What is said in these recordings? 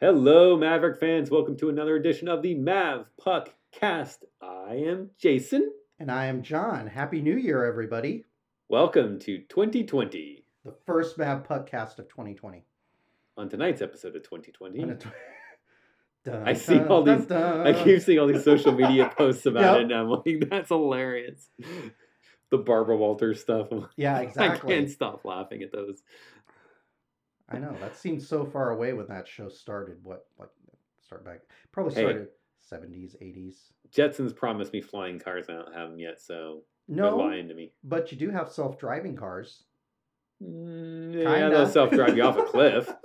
Hello, Maverick fans. Welcome to another edition of the Mav Puck Cast. I am Jason. And I am John. Happy New Year, everybody. Welcome to 2020. The first Mav Puck Cast of 2020. On tonight's episode of 2020, tw- Dun, I see all these- dun, I keep seeing all these social media posts about Yep. it, and I'm like, that's hilarious. The Barbara Walters stuff. Yeah, exactly. I can't stop laughing at those. I know. That seems so far away when that show started. What, like, start back? Probably Hey. started 70s, 80s. Jetsons promised me flying cars. I don't have them yet, so No, lying to me. but you do have self driving cars. Mm, yeah, they'll self drive you off a cliff.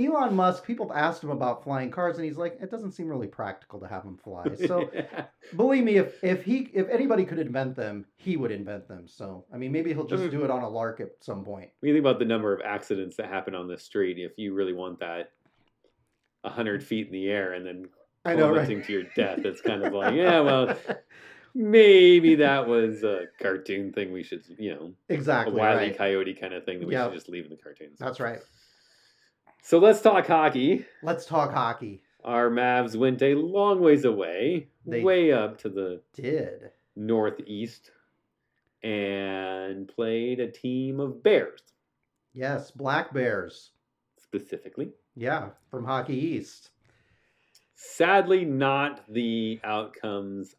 Elon Musk, people have asked him about flying cars, and he's like, it doesn't seem really practical to have them fly. So believe me, if if he if anybody could invent them, he would invent them. So I mean, maybe he'll just Mm. do it on a lark at some point. When you think about the number of accidents that happen on the street, if you really want that a hundred feet in the air and then I know, plummeting right? to your death, it's kind of like, yeah, well, maybe that was a cartoon thing. We should, you know, exactly. a wily right. coyote kind of thing that we Yep. should just leave in the cartoons. That's right. So let's talk hockey. Let's talk hockey. Our Mavs went a long ways away, They- way up to the Did northeast, and played a team of Bears yes, Black Bears. specifically. Yeah, from Hockey East. Sadly, not the outcomes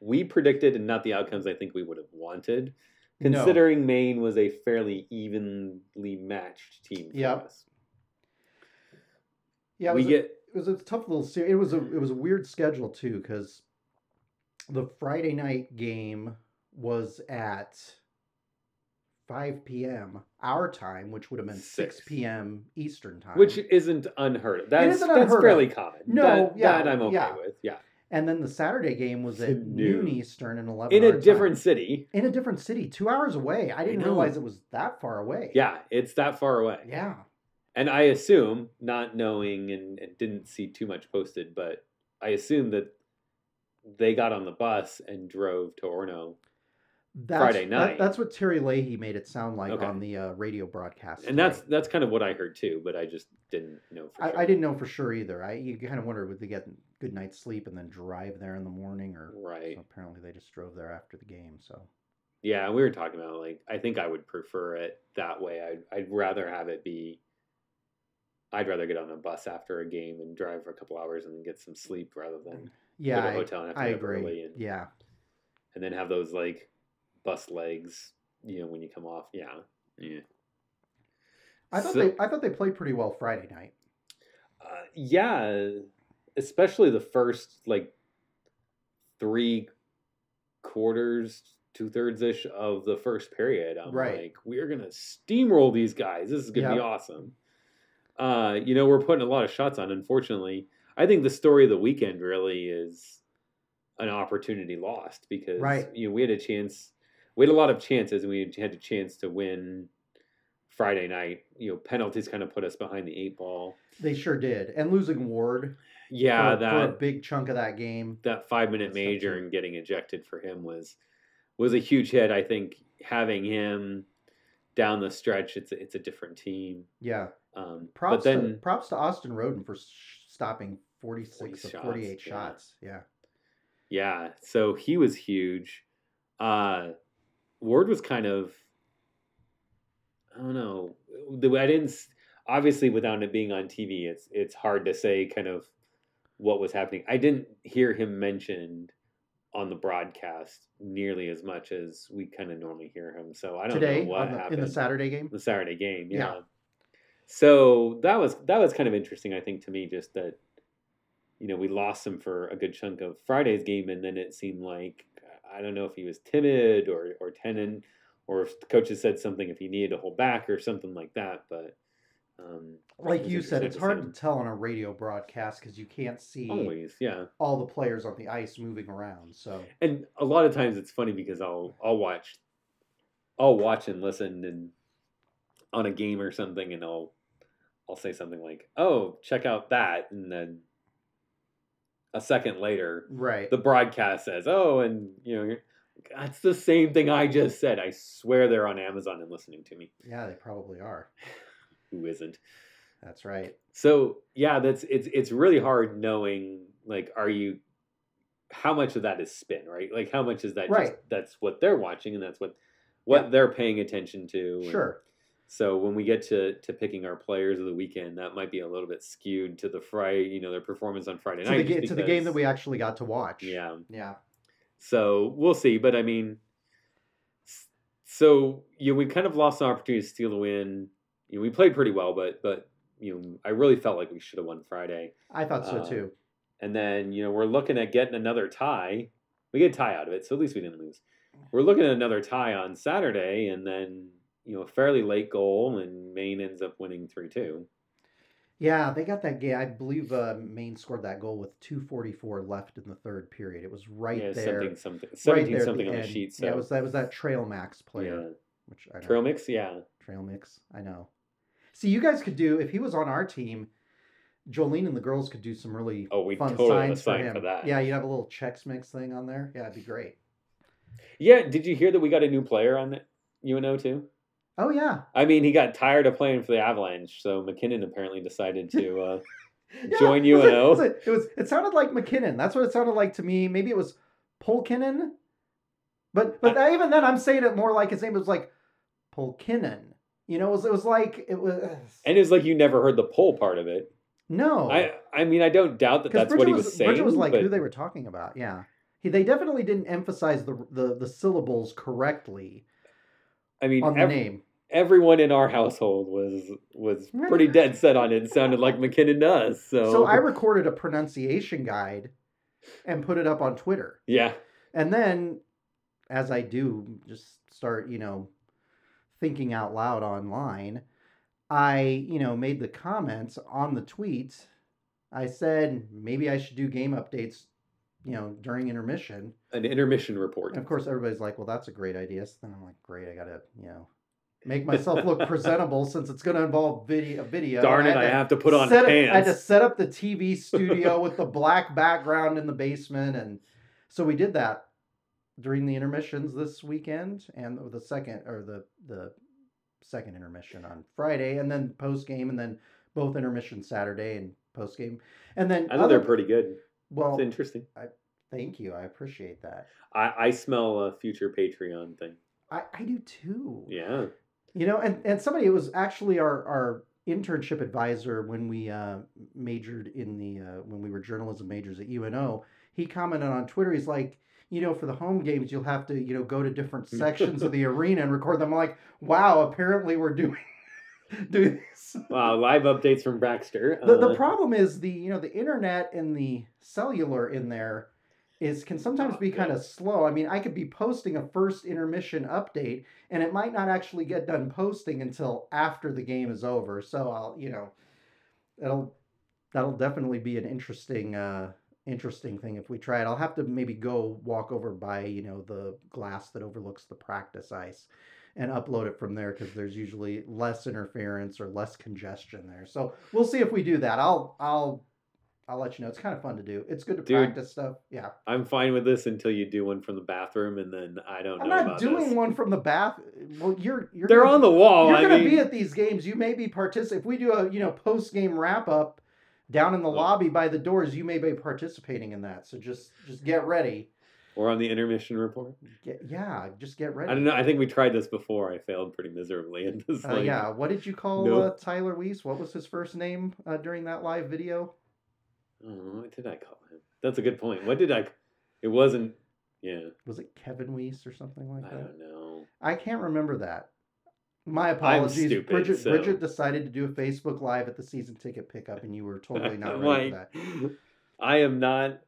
we predicted, and not the outcomes I think we would have wanted, No. considering Maine was a fairly evenly matched team for Yep. us. Yeah, it we was, get a, it was a tough little series. It was a it was a weird schedule too because the Friday night game was at 5 p.m. our time, which would have been 6, Six. p.m. Eastern time. which isn't unheard of. That's, isn't that's of. fairly common. No, that, yeah, that I'm okay yeah. with. Yeah, and then the Saturday game was at Noon. noon Eastern and 11 in a time. different city. in a different city, two hours away. I didn't know. realize it was that far away. Yeah, it's that far away. yeah. And I assume, not knowing and, and didn't see too much posted, but I assume that they got on the bus and drove to Orono. That's, Friday that- night. that's what Terry Leahy made it sound like Okay. on the uh, radio broadcast. And that's today. that's kind of what I heard too, but I just didn't know for sure. I, I didn't know for sure either. I you kind of wondered would they get good night's sleep and then drive there in the morning, or Right. so apparently they just drove there after the game. So Yeah, we were talking about like I think I would prefer it that way. I'd I'd rather have it be I'd rather get on a bus after a game and drive for a couple hours and then get some sleep rather than yeah, go to a I, hotel and have to I get up early agree. and, Yeah, and then have those like bus legs, you know, when you come off. Yeah. Yeah. I thought So- they I thought they played pretty well Friday night. Uh, yeah, especially the first like three quarters, two thirds ish of the first period. I'm Right. like, we're gonna steamroll these guys. This is gonna be awesome. Uh, you know, we're putting a lot of shots on. Unfortunately, I think the story of the weekend really is an opportunity lost because Right. you know we had a chance, we had a lot of chances, and we had a chance to win Friday night. You know, penalties kind of put us behind the eight ball. They sure did, and losing Ward Yeah, for, for that a big chunk of that game. that five minute major and getting ejected for him was was a huge hit. I think having him down the stretch, it's a, it's a different team. Yeah, Um, props but then to, props to Austin Roden for sh- stopping forty six 40 of forty eight shots, yeah. shots. Yeah, yeah, so he was huge. Uh, Ward was kind of I don't know. The I didn't obviously without it being on TV, it's it's hard to say kind of what was happening. I didn't hear him mentioned on the broadcast nearly as much as we kind of normally hear him. So I don't today know what the, happened in the Saturday game. the Saturday game. Yeah. Yeah. So that was that was kind of interesting. I think to me, just that you know we lost him for a good chunk of Friday's game, and then it seemed like I don't know if he was timid or or tenant, or if the coaches said something if he needed to hold back or something like that. But um, Like you said, it's hard to tell on a radio broadcast because you can't see always, yeah. all the players on the ice moving around. So and a lot of times it's funny because I'll I'll watch I'll watch and listen and on a game or something and I'll I'll say something like, "Oh, check out that." And then a second later, right, the broadcast says, "Oh, and you know, that's the same thing I just said." I swear they're on Amazon and listening to me. yeah, they probably are. Who isn't? That's right. So yeah, that's it's it's really hard knowing like are you how much of that is spin, right? Like how much is that Right. just that's what they're watching and that's what what Yeah. they're paying attention to. Sure. So when we get to to picking our players of the weekend, that might be a little bit skewed to the Friday, you know, their performance on Friday To night. the, ga- to the game that we actually got to watch. Yeah. Yeah. So we'll see, but I mean, so you know, we kind of lost the opportunity to steal the win. You know, we played pretty well, but but you know, I really felt like we should have won Friday. I thought so Uh, too. And then you know, we're looking at getting another tie. We get a tie out of it, so at least we didn't lose. We're looking at another tie on Saturday, and then you know, a fairly late goal, and Maine ends up winning three two. Yeah, they got that game. I believe uh, Maine scored that goal with 2:44 left in the third period. It was right yeah, there, something something right seventeen there something the on the sheet. So Yeah, it was that was that Tralmaks player, yeah. which I know. trail mix, yeah. Trail Mix. I know. See, you guys could do if he was on our team. Jolene and the girls could do some really Oh, we fun totally signs for him. for that. Yeah, you'd have a little checks mix thing on there. Yeah, it'd be great. Yeah, did you hear that we got a new player on the UNO too? Oh yeah, I mean, he got tired of playing for the Avalanche, so MacKinnon apparently decided to. Uh, Yeah, Join it UNO. It was, it was. It sounded like MacKinnon. That's what it sounded like to me. Maybe it was Polkinen, but but even then, I'm saying it more like his name was like Polkinen. You know, it was, it was like it was. and it was like you never heard the pull part of it. no, I I mean, I don't doubt that that's what he was, was saying. Bridget was like but, who they were talking about. Yeah, he, they definitely didn't emphasize the the, the syllables correctly I mean, on the name. everyone in our household was was pretty dead set on it. It sounded like MacKinnon does. So, So I recorded a pronunciation guide and put it up on Twitter. yeah, And then, as I do, just start, you know, thinking out loud online, I, you know, made the comments on the tweet. I said maybe I should do game updates, you know, during intermission. an intermission report. And of course, everybody's like, well, that's a great idea. So then I'm like, great, I got to, you know, make myself look presentable since it's going to involve video. video. Darn it, had I have to put on set up- I had to set up the TV studio with the black background in the basement, and so we did that during the intermissions this weekend, and the second or the the second intermission on Friday, and then post game, and then both intermissions Saturday and post game, and then I know other- they're pretty good. well. It's interesting. I, Thank you, I appreciate that. I, I smell a future Patreon thing. I, I do too. Yeah. You know, and, and somebody, it was actually our, our internship advisor when we uh, majored in the, uh, when we were journalism majors at UNO. He commented on Twitter, he's like, you know, for the home games, you'll have to, you know, go to different sections of the arena and record them. I'm like, wow, apparently we're doing, doing this. Wow, live updates from Baxter. The, the Uh, problem is the, you know, the internet and the cellular in there is can sometimes Oh, be kind of slow. I mean, I could be posting a first intermission update and it might not actually get done posting until after the game is over. So I'll, you know, it'll that'll definitely be an interesting uh interesting thing if we try it. I'll have to maybe go walk over by, you know, the glass that overlooks the practice ice and upload it from there because there's usually less interference or less congestion there. So we'll see if we do that. I'll I'll I'll let you know. It's kind of fun to do. It's good to Dude. practice stuff. Yeah. I'm fine with this until you do one from the bathroom, and then I don't I'm know not about doing this. one from the bath. Well, you're you're They're gonna- on the wall. You're I gonna mean, be at these games. You may be participate. If we do a you know post game wrap up down in the Oh. lobby by the doors, you may be participating in that. So just just get ready. or on the intermission report. Get, yeah, just get ready. I don't know. I think we tried this before. I failed pretty miserably in this. Uh, yeah, what did you call No. uh, Tyler Weiss? What was his first name uh, during that live video? Oh, what did I call him? That's a good point. What did I? It wasn't. Yeah, Was it Kevin Weiss or something like I that? I don't know. I can't remember that. My apologies. stupid, Bridget, so- Bridget decided to do a Facebook Live at the season ticket pickup, and you were totally not ready for that. I am not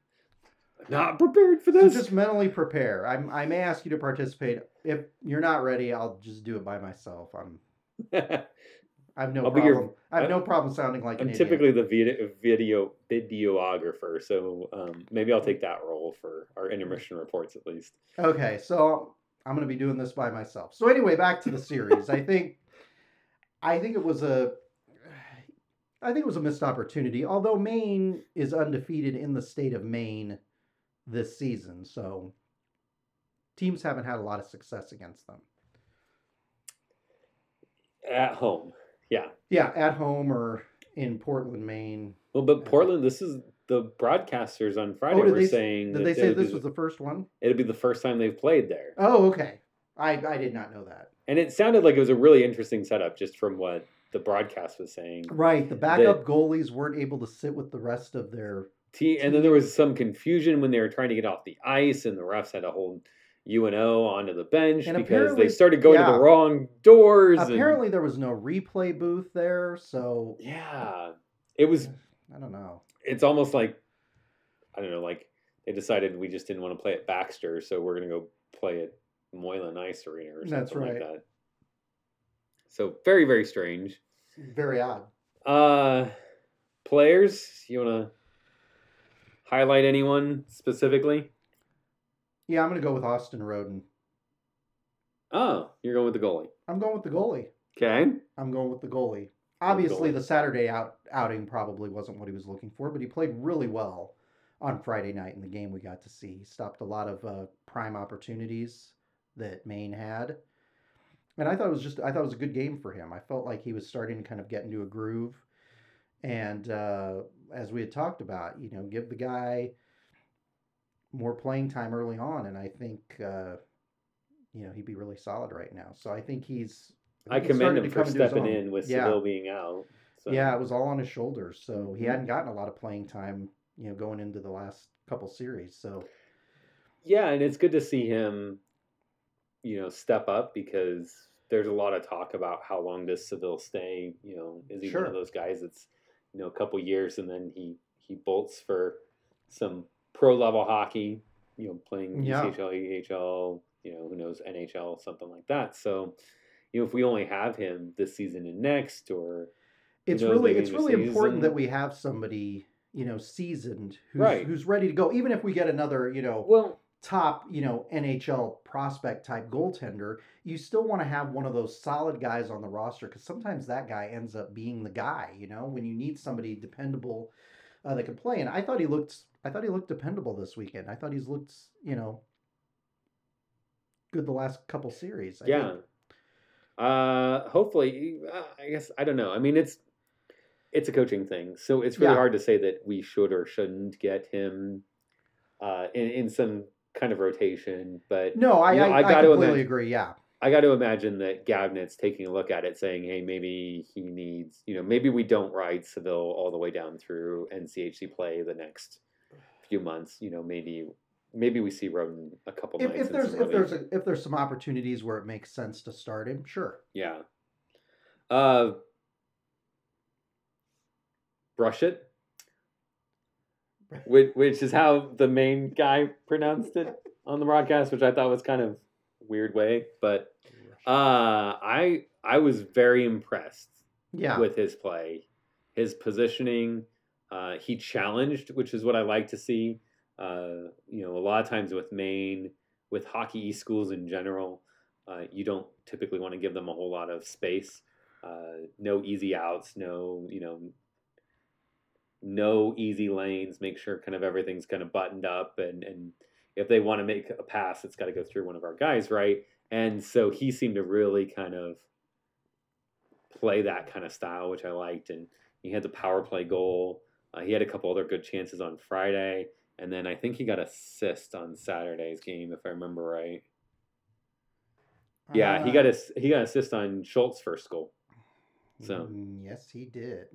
not prepared for So this. just mentally prepare. I'm, I may ask you to participate. If you're not ready, I'll just do it by myself. I'm. I have no I'll be your- problem. I have no problem sounding like I'm an idiot. typically the video, video videographer, so um, maybe I'll take that role for our intermission reports at least. Okay, so I'm going to be doing this by myself. So anyway, back to the series. I think I think it was a I think it was a missed opportunity. Although Maine is undefeated in the state of Maine this season, so teams haven't had a lot of success against them. At home, yeah. Yeah, at home or in Portland, Maine. Well, but Portland, this is the broadcasters on oh, Friday Oh, were they- saying Did that they say this was the first one? it'd be the first time they've played there. Oh, okay. I I did not know that. And it sounded like it was a really interesting setup just from what the broadcast was saying. Right, the backup goalies weren't able to sit with the rest of their. team. and then there was some confusion when they were trying to get off the ice, and the refs had to hold UNO onto the bench And because they started going to the wrong doors. and- Apparently, there was no replay booth there, so yeah, it was. I don't know. It's almost like I don't know, like they decided we just didn't want to play at Baxter, so we're gonna go play at Moylan Ice Arena or something That's like that. So very very strange. Very odd. Uh, players, you want to highlight anyone specifically? Yeah, I'm going to go with Austin Roden. Oh, you're going with the goalie. I'm going with the goalie. Okay. I'm going with the goalie. Obviously, the Saturday out outing probably wasn't what he was looking for, but he played really well on Friday night in the game we got to see. He stopped a lot of uh, prime opportunities that Maine had, and I thought it was just I thought it was a good game for him. I felt like he was starting to kind of get into a groove, and uh, as we had talked about, you know, give the guy more playing time early on, and I think. Uh, you know he'd be really solid right now. So I think he's. I commend him for come into his stepping in with Yeah. Saville being out. So. Yeah, it was all on his shoulders. So he Mhm. hadn't gotten a lot of playing time, you know, going into the last couple series. So Yeah, and it's good to see him, you know, step up because there's a lot of talk about how long does Saville stay. You know, is he one of those guys that's, you know, a couple years and then he he bolts for some pro level hockey. You know, playing Yeah. ECHL, EHL, you know, who knows NHL, something like that. So, you know, if we only have him this season and next, or it's knows, really it's really important that we have somebody, you know, seasoned who's Right. who's ready to go. Even if we get another, you know, well, top, you know, NHL prospect type goaltender, you still want to have one of those solid guys on the roster because sometimes that guy ends up being the guy. You know, when you need somebody dependable uh, that can play. And I thought he looked, I thought he looked dependable this weekend. I thought he's looked, you know, good the last couple series. I yeah. think. Uh, hopefully, uh, I guess I don't know. I mean, it's it's a coaching thing, so it's really Yeah. hard to say that we should or shouldn't get him uh, in in some kind of rotation. But No, I, You know, I, I I, gotta completely imagine- agree. Yeah. I got to imagine that Gabinet's taking a look at it, saying, "Hey, maybe he needs, you know, maybe we don't ride Saville all the way down through NCHC play the next few months. You know, maybe maybe we see Roden a couple If, nights. if there's if there's a, if there's some opportunities where it makes sense to start him, sure. Yeah. Uh, brush it, which, which is how the main guy pronounced it on the broadcast, which I thought was kind of weird way. But uh, I I was very impressed yeah. with his play, his positioning. Uh, he challenged, which is what I like to see. Uh, you know, a lot of times with Maine, with hockey schools in general, uh, you don't typically want to give them a whole lot of space. Uh, no easy outs, no you know, no easy lanes. Make sure kind of everything's kind of buttoned up, and and if they want to make a pass, it's got to go through one of our guys, right? And so he seemed to really kind of play that kind of style, which I liked. And he had the power play goal. Uh, he had a couple other good chances on Friday, and then I think he got assist on Saturday's game, if I remember right. Yeah, he Uh, got a he got assist on Schultz' first goal. So mm, yes, he did.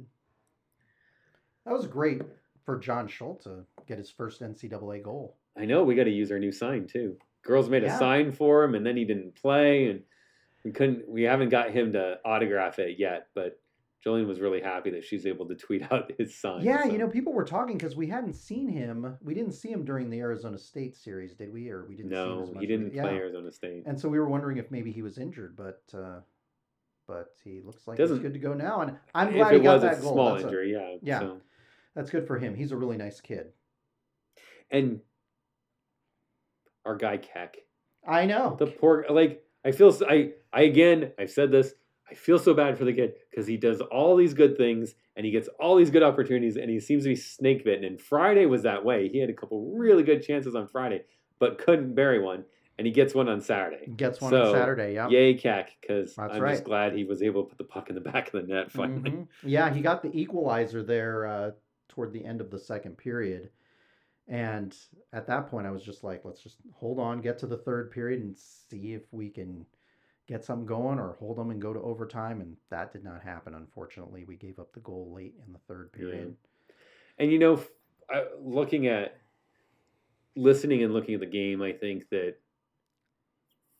That was great for John Schultz to get his first NCAA goal. I know we got to use our new sign too. Girls made a sign for him, and then he didn't play, and we couldn't. We haven't got him to autograph it yet, but Jolene was really happy that she's able to tweet out his sign. Yeah, so. you know, people were talking because we hadn't seen him. We didn't see him during the Arizona State series, did we? Or we didn't. see him no, as much he didn't play yeah. Arizona State. And so we were wondering if maybe he was injured, but uh, but he looks like he's Doesn't- good to go now. And I'm glad he got was, that a goal. small That's, a- injury, yeah. yeah. So. that's good for him. He's a really nice kid. And our guy Keck, I know. the poor like I feel I I again I've said this I feel so bad for the kid because he does all these good things and he gets all these good opportunities and he seems to be snake bitten and Friday was that way he had a couple really good chances on Friday but couldn't bury one and he gets one on Saturday. Gets one So, on Saturday. Yeah. Yay, Keck, because I'm right. just glad he was able to put the puck in the back of the net finally. Mhm. Yeah, he got the equalizer there uh, toward the end of the second period. And at that point, I was just like, let's just hold on, get to the third period, and see if we can get something going or hold them and go to overtime. And that did not happen, unfortunately. We gave up the goal late in the third period. And you know, looking at listening and looking at the game, I think that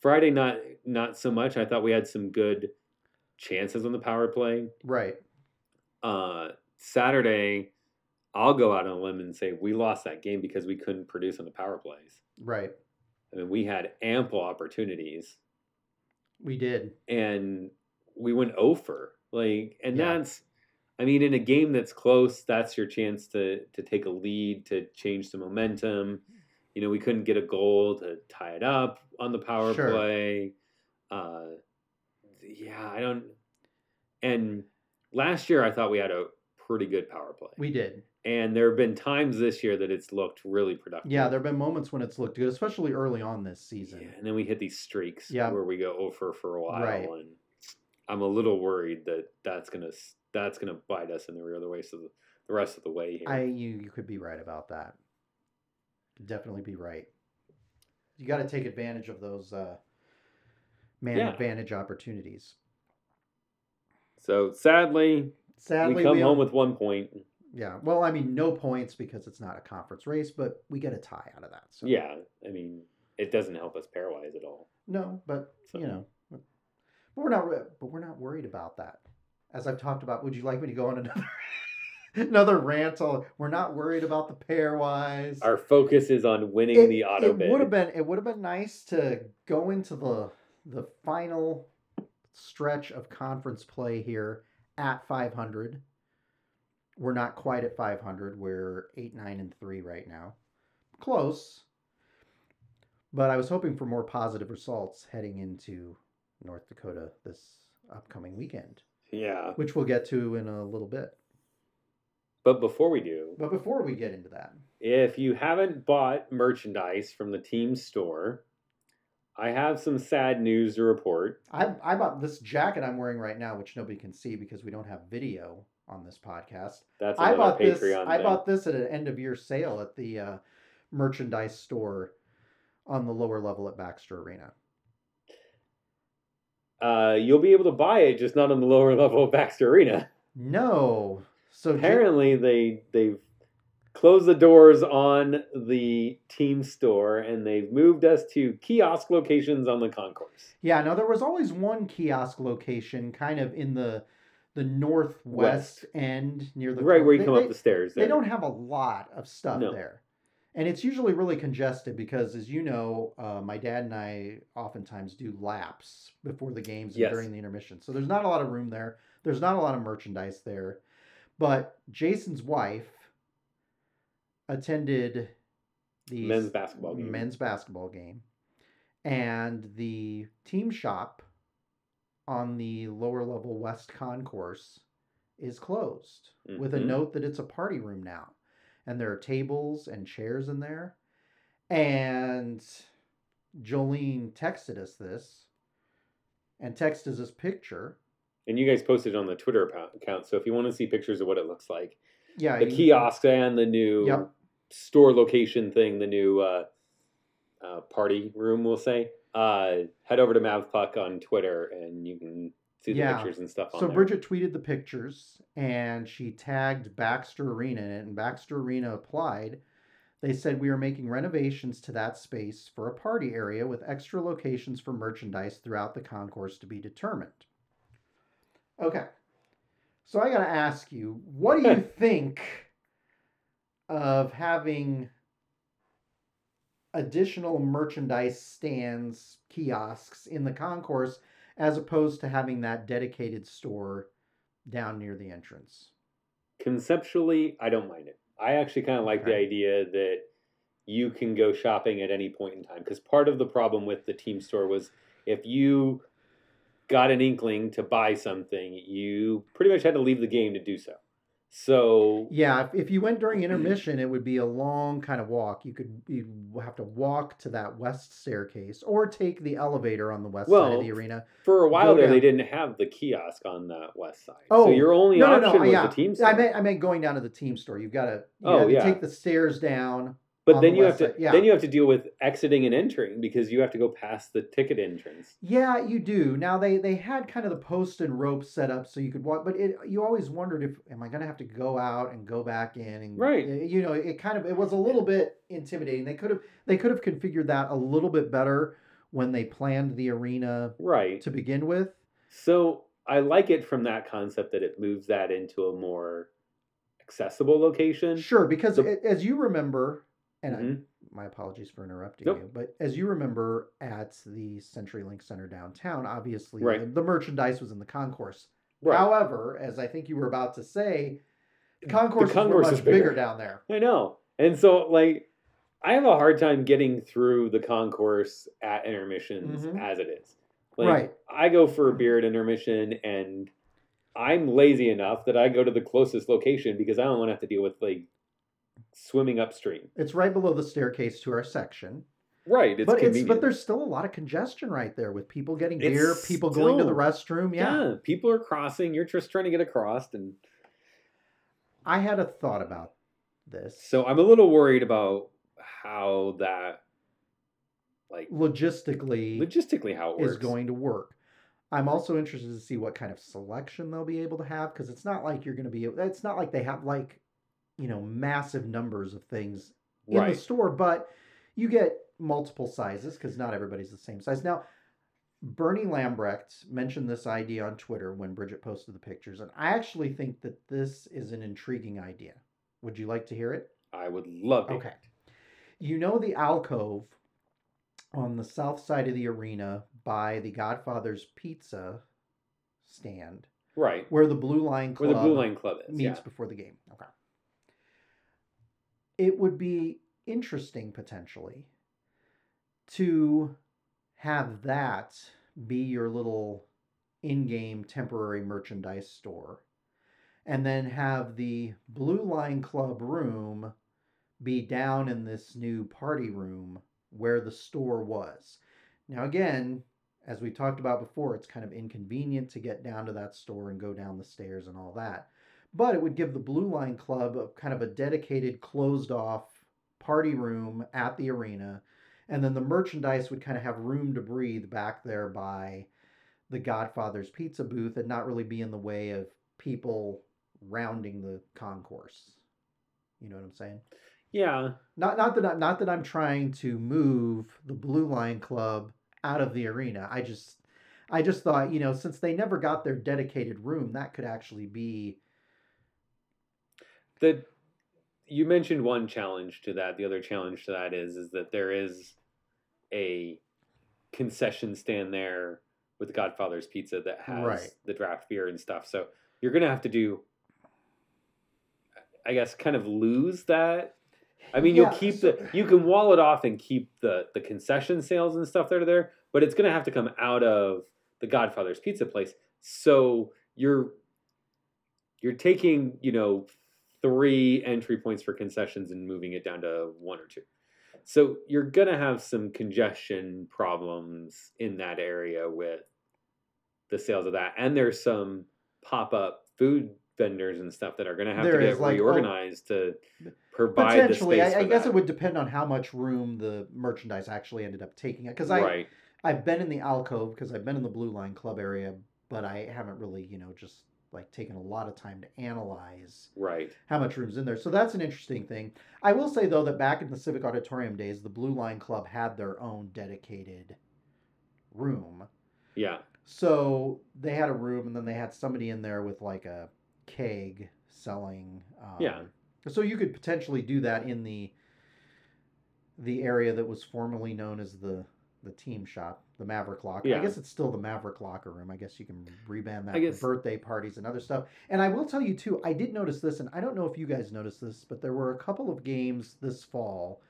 Friday not not so much. I thought we had some good chances on the power play. Right. Uh, Saturday, I'll go out on a limb and say we lost that game because we couldn't produce on the power plays. Right. I mean, we had ample opportunities We did. and we went over. Like, and Yeah. that's, I mean, in a game that's close, that's your chance to to take a lead, to change the momentum. You know, we couldn't get a goal to tie it up on the power Sure. play. Uh, yeah, I don't. And last year, I thought we had a pretty good power play, We did. and there have been times this year that it's looked really productive. Yeah, there have been moments when it's looked good, especially early on this season. Yeah, and then we hit these streaks Yeah. where we go over for a while, Right. and I'm a little worried that that's gonna that's gonna bite us in the rear the of the, the rest of the way here. I you you could be right about that. Definitely be right. You got to take advantage of those uh, man Yeah. advantage opportunities. so sadly, Sadly, we come we home with one point. yeah. Well, I mean, no points because it's not a conference race, but we get a tie out of that. So Yeah, I mean, it doesn't help us pairwise at all. no, but So- you know, but we're not but we're not worried about that. As I've talked about, would you like me to go on another another rant? All we're not worried about the pairwise. Our focus is on winning the auto it bid. would have been it would have been nice to go into the the final stretch of conference play here at 500 we're not quite at 500 we're 8 9 and 3 right now. Close. But i was hoping for more positive results heading into north dakota this upcoming weekend. Yeah, which we'll get to in a little bit. But before we do, but before we get into that. if you haven't bought merchandise from the team store, I have some sad news to report. I, I bought this jacket I'm wearing right now, which nobody can see because we don't have video on this podcast. That's I bought this. Patreon I bought this at an end of year sale at the uh, merchandise store on the lower level at Baxter Arena. Uh, you'll be able to buy it, just not on the lower level of Baxter Arena. No, so J- Apparently, they they've closed the doors on the team store and they've moved us to kiosk locations on the concourse. yeah, now there was always one kiosk location, kind of in the the northwest West. end near the right where you they- come they- up the stairs. they don't have a lot of stuff No. there and it's usually really congested because as you know uh, my dad and i oftentimes do laps before the games and during the intermission so there's not a lot of room there there's not a lot of merchandise there but jason's wife attended the men's basketball game. men's basketball game and the team shop on the lower level west concourse is closed with a Mhm. note that it's a party room now and there are tables and chairs in there and jolene texted us this and texted us this picture And you guys posted it on the Twitter account- account, so if you want to see pictures of what it looks like, yeah the you- kiosk and the new Yep. Store location thing, the new uh, uh, party room, we'll say, uh, head over to MavPuck on Twitter and you can see the Yeah. pictures and stuff on So. Bridget tweeted the pictures and she tagged Baxter Arena in it, and Baxter Arena applied. They said we are making renovations to that space for a party area with extra locations for merchandise throughout the concourse to be determined. Okay. So I got to ask you, what do you think of having additional merchandise stands, kiosks in the concourse as opposed to having that dedicated store down near the entrance. Conceptually, I don't mind it. I actually kind of like the idea that you can go shopping at any point in time because part of the problem with the team store was if you got an inkling to buy something, you pretty much had to leave the game to do so. So Yeah, if, if you went during intermission, it would be a long kind of walk. You could you have to walk to that west staircase or take the elevator on the west side of the arena. for a while there, down. they didn't have the kiosk on that west side. Oh, so your only no, no, option no, was yeah. the team I store. meant I meant going down to the team store. You've got to you Oh, yeah. take the stairs down. But then the you have to yeah. then you have to deal with exiting and entering because you have to go past the ticket entrance. Yeah, you do. Now they they had kind of the post and rope set up so you could walk, but it you always wondered if am I going to have to go out and go back in and Right. You know, it kind of it was a little bit intimidating. They could have they could have configured that a little bit better when they planned the arena Right. to begin with. So I like it from that concept that it moves that into a more accessible location. Sure, because The- as you remember, and I, Mhm. my apologies for interrupting Nope. you, but as you remember at the CenturyLink Center downtown, obviously Right. the, the merchandise was in the concourse. Right. However, as I think you were about to say, the concourse, concourse were is much bigger. bigger. down there. I know. And so like I have a hard time getting through the concourse at intermissions Mhm. as it is. Like Right. I go for a beer at intermission and I'm lazy enough that I go to the closest location because I don't want to have to deal with like swimming upstream. It's right below the staircase to our section. Right. It's but it's but there's still a lot of congestion right there with people getting It's beer, people going to the restroom. Yeah. yeah. People are crossing. You're just trying to get across and I had a thought about this. so I'm a little worried about how that like logistically logistically how it works. is going to work. I'm also interested to see what kind of selection they'll be able to have because it's not like you're going to be. It's not like they have like, you know, massive numbers of things in right. the store, but you get multiple sizes because not everybody's the same size. Now, Bernie Lambrecht mentioned this idea on Twitter when Bridget posted the pictures, and I actually think that this is an intriguing idea. Would you like to hear it? I would love it. Okay. You know the alcove on the south side of the arena by the Godfather's Pizza stand Right. where the Blue Line Club, Where the Blue Line Club is. meets Yeah. before the game. Okay. It would be interesting potentially to have that be your little in-game temporary merchandise store and then have the Blue Line Club room be down in this new party room where the store was. Now again, as we talked about before, it's kind of inconvenient to get down to that store and go down the stairs and all that but it would give the Blue Line Club a kind of a dedicated, closed off party room at the arena. And then the merchandise would kind of have room to breathe back there by the Godfather's Pizza booth and not really be in the way of people rounding the concourse. You know what I'm saying? Yeah. Not not that I, not that I'm trying to move the Blue Line Club out of the arena. I just I just thought, you know, since they never got their dedicated room, that could actually be The you mentioned one challenge to that. The other challenge to that is is that there is a concession stand there with the Godfather's Pizza that has Right. the draft beer and stuff. So you're gonna have to do I guess kind of lose that. I mean, Yeah, you'll keep so- the you can wall it off and keep the the concession sales and stuff that are there, but it's gonna have to come out of the Godfather's Pizza place. So you're you're taking you know three entry points for concessions and moving it down to one or two. So you're gonna have some congestion problems in that area with the sales of that, and there's some pop up food vendors and stuff that are gonna have There to get like, oh, reorganized to provide the potentially space I, I guess it would depend on how much room the merchandise actually ended up taking because i right. i've been in the alcove because i've been in the blue line club area but i haven't really you know just like taken a lot of time to analyze Right. how much room's in there so that's an interesting thing i will say though that back in the civic auditorium days the blue line club had their own dedicated room Yeah. so they had a room and then they had somebody in there with like a keg selling um, Yeah. so you could potentially do that in the the area that was formerly known as the the team shop, the Maverick Locker. I guess it's still the Maverick Locker Room. I guess you can reband that I guess- for birthday parties and other stuff. And I will tell you too, I did notice this, and I don't know if you guys noticed this, but there were a couple of games this fall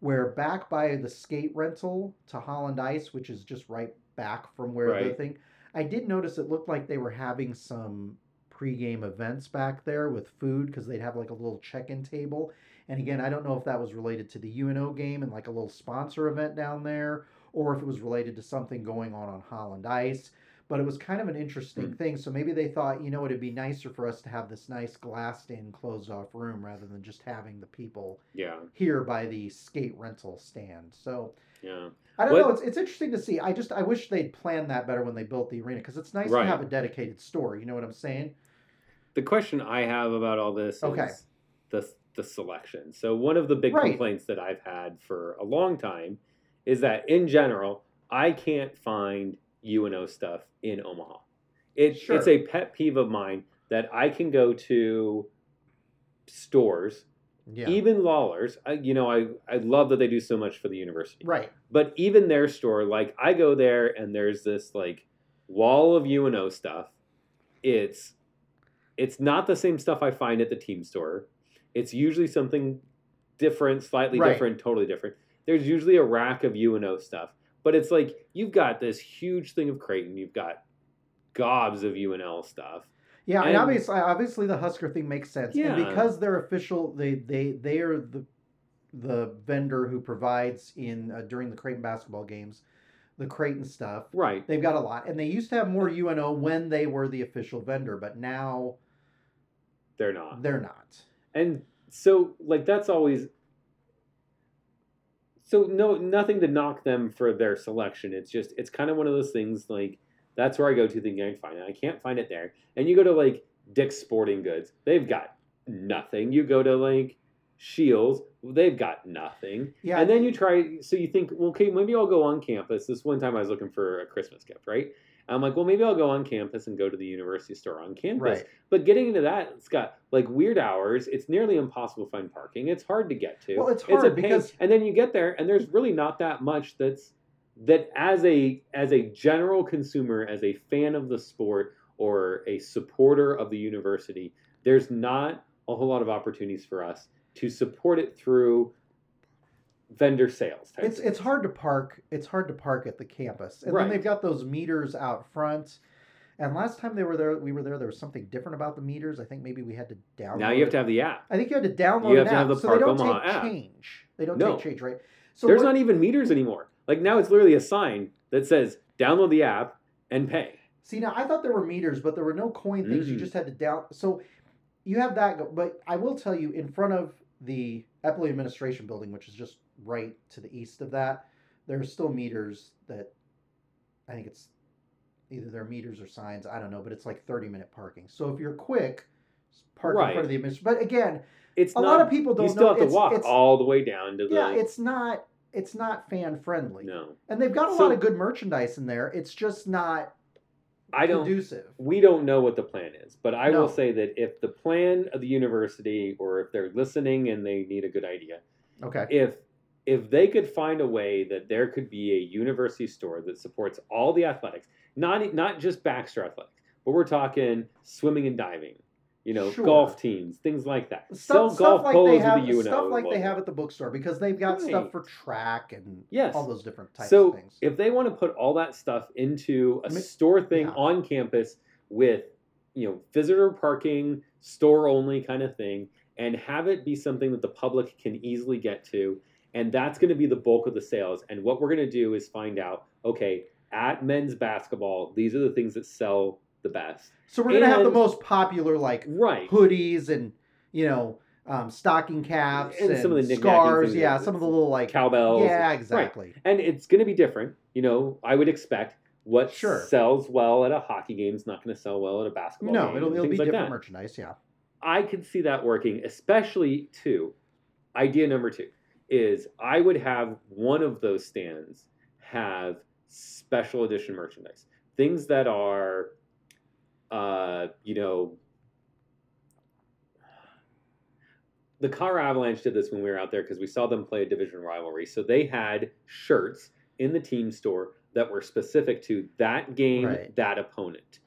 where back by the skate rental to Holland Ice, which is just right back from where the Right. thing, I did notice it looked like they were having some pregame events back there with food because they'd have like a little check-in table. And again, I don't know if that was related to the UNO game and like a little sponsor event down there, or if it was related to something going on on Holland Ice. But it was kind of an interesting Hmm. thing. So maybe they thought, you know, it'd be nicer for us to have this nice glassed-in, closed-off room rather than just having the people Yeah, here by the skate rental stand. So yeah. I don't What- know. It's, it's interesting to see. I just I wish they'd planned that better when they built the arena because it's nice Right. to have a dedicated store. You know what I'm saying? The question I have about all this Okay. is the the selection. So one of the big Right. complaints that I've had for a long time is that in general, I can't find UNO stuff in Omaha. It, Sure. It's a pet peeve of mine that I can go to stores, Yeah. even Lawlor's. I, you know, I, I love that they do so much for the university. right. But even their store, like I go there and there's this like wall of UNO stuff. It's it's not the same stuff I find at the team store. It's usually something different, slightly Right. different, totally different. There's usually a rack of UNO stuff. But it's like you've got this huge thing of Creighton, you've got gobs of UNL stuff. Yeah, and, And- obviously, obviously the Husker thing makes sense. And because they're official, they they they are the the vendor who provides in uh, during the Creighton basketball games, the Creighton stuff. Right. They've got a lot, and they used to have more UNO when they were the official vendor, but now They're not. they're not. And so like that's always so no nothing to knock them for their selection. It's just it's kind of one of those things like that's where I go to thinking I can find it. I can't find it there. And you go to like Dick's Sporting Goods, they've got nothing. You go to like Scheels, they've got nothing. Yeah, And then you try, so you think, well, okay, maybe I'll go on campus. This one time I was looking for a Christmas gift, right? I'm like, well, maybe I'll go on campus and go to the university store on campus. right. But getting into that, it's got like weird hours. It's nearly impossible to find parking. It's hard to get to. Well, it's a hard pain. because- and then you get there, and there's really not that much that's that as a as a general consumer, as a fan of the sport or a supporter of the university, there's not a whole lot of opportunities for us to support it through vendor sales. type It's thing. it's hard to park. It's hard to park at the campus, and Right. then they've got those meters out front. And last time they were there, we were there. There was something different about the meters. I think maybe we had to download. now you have it. to have the app. I think you had to download You have to app, have the so Park they don't Omaha take app. change. They don't No. take change, right? So There's not even meters anymore. Like now, it's literally a sign that says download the app and pay. See now, I thought there were meters, but there were no coin things. You Mm-mm. just had to down. So you have that, but I will tell you, in front of the Eppley Administration Building, which is just right to the east of that, there are still meters that I think it's either they're meters or signs. I don't know, but it's like thirty minute parking. So if you're quick, park in front of the administration. But again, It's a not, lot of people don't You still know have to it's- walk it's- all the way down to the. yeah, it's not it's not fan friendly, no. and they've got a So- lot of good merchandise in there. It's just not I don't. conducive. we don't know what the plan is, but I No. will say that if the plan of the university, or if they're listening and they need a good idea, Okay. if if they could find a way that there could be a university store that supports all the athletics, not not just Baxter athletics, but we're talking swimming and diving, you know, Sure. golf teams, things like that. stuff, Sell stuff golf like polos they with have the UNO stuff like they have at the bookstore because they've got stuff for track and Yes. all those different types so of things. if they want to put all that stuff into a Ma- store thing yeah. on campus with you know visitor parking store only kind of thing and have it be something that the public can easily get to and that's going to be the bulk of the sales and what we're going to do is find out okay at men's basketball these are the things that sell the best so we're gonna have the most popular like right hoodies and you know um, stocking caps And and, some of the scarves. Yeah, some of the little like cowbells yeah, exactly. and it's going to be different you know i would expect what Sure. sells well at a hockey game is not going to sell well at a basketball No, game it'll, it'll be like different that. merchandise. Yeah. I could see that working, especially too. Idea number two is I would have one of those stands have special edition merchandise, things that are, uh, you know, the Colorado Avalanche did this when we were out there because we saw them play a division rivalry. So they had shirts in the team store that were specific to that game, Right. that opponent.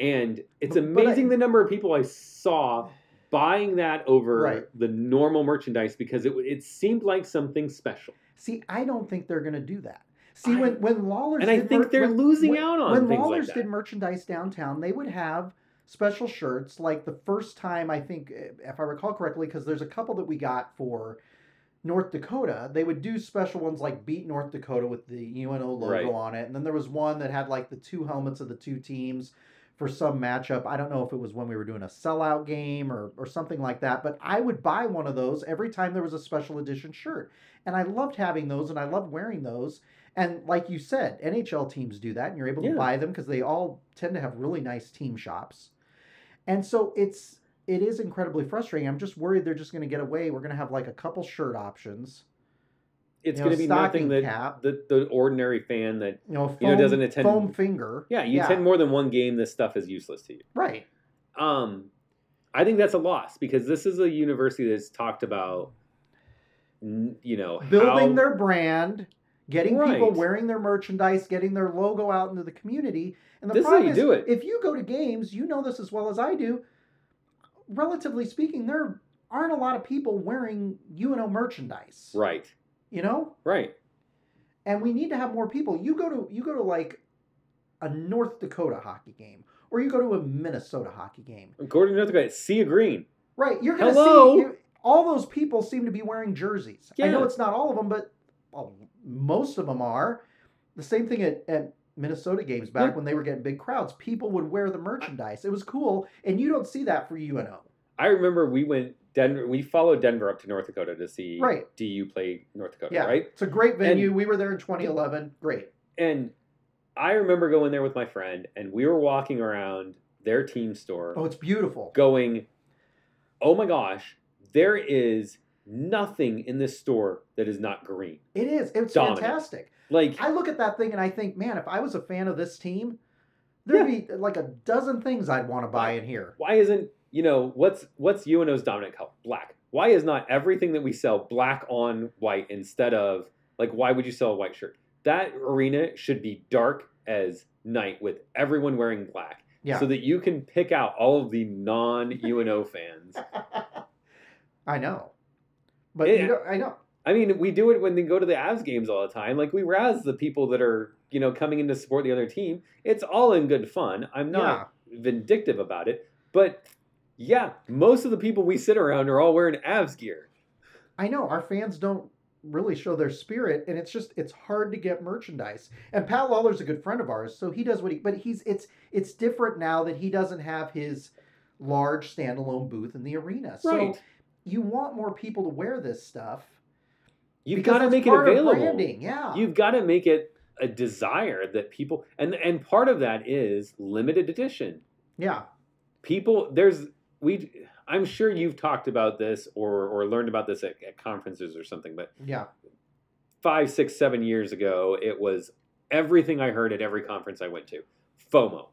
And it's but I- amazing the number of people I saw buying that over Right. the normal merchandise because it it seemed like something special. See, I don't think they're gonna do that. See, I- when when Lawlor's And I did think mer- they're when- losing when- out on when Lawlor's like did merchandise downtown, they would have special shirts. Like the first time, I think, if I recall correctly, because there's a couple that we got for North Dakota, they would do special ones like Beat North Dakota with the UNO logo Right. on it. And then there was one that had like the two helmets of the two teams for some matchup. I don't know if it was when we were doing a sellout game or, or something like that, but I would buy one of those every time there was a special edition shirt. And I loved having those and I loved wearing those. And like you said, NHL teams do that and you're able to Yeah. buy them because they all tend to have really nice team shops. And so it's it is incredibly frustrating. I'm just worried they're just going to get away. We're going to have like a couple shirt options. It's going to be nothing that cap. the, the ordinary fan that You know, foam, You know, doesn't attend- foam finger. yeah you attend more than one game. This stuff is useless to you. Right. Um, I think that's a loss because this is a university that's talked about, you know, Building how- their brand, getting people wearing their merchandise, getting their logo out into the community. And the This is how problem you do it. if you go to games, you know this as well as I do. Relatively speaking, there aren't a lot of people wearing UNO merchandise. right, You know? right. and we need to have more people. You go to you go to like a North Dakota hockey game, or you go to a Minnesota hockey game, According to North Dakota, see a Green. right? You're gonna Hello? see you, all those people seem to be wearing jerseys. I know it's not all of them, but well, most of them are. The same thing at, at Minnesota games back Yeah. when they were getting big crowds. People would wear the merchandise. It was cool, and you don't see that for UNO. I remember we went Denver. We followed Denver up to North Dakota to see Right. DU play North Dakota, Yeah, right? It's a great venue. we were there in 2011. Great. And I remember going there with my friend, and we were walking around their team store, Oh, it's beautiful. going, "Oh my gosh, there is nothing in this store that is not green." It is. It's Dominant. fantastic. Like, I look at that thing and I think, man, if I was a fan of this team, there'd be like a dozen things I'd want to buy in here. why isn't you know what's what's UNO's dominant color? Black. Why is not everything that we sell black on white instead of like why would you sell a white shirt? That arena should be dark as night with everyone wearing black. Yeah. So that you can pick out all of the non UNO fans. I know. But Yeah. you know, I know. I mean, we do it when they go to the Avs games all the time. Like we razz the people that are, you know, coming in to support the other team. It's all in good fun. I'm not vindictive about it, but yeah, most of the people we sit around are all wearing Avs gear. I know. Our fans don't really show their spirit and it's just it's hard to get merchandise. And Pat Lawlor's a good friend of ours, so he does what he but he's it's it's different now that he doesn't have his large standalone booth in the arena. So Right. you want more people to wear this stuff. You've got to make it available. Branding, yeah. You've got to make it a desire that people and and part of that is limited edition. yeah. People there's we I'm sure you've talked about this or or learned about this at, at conferences or something, but Yeah. five, six, seven years ago, it was everything I heard at every conference I went to. FOMO.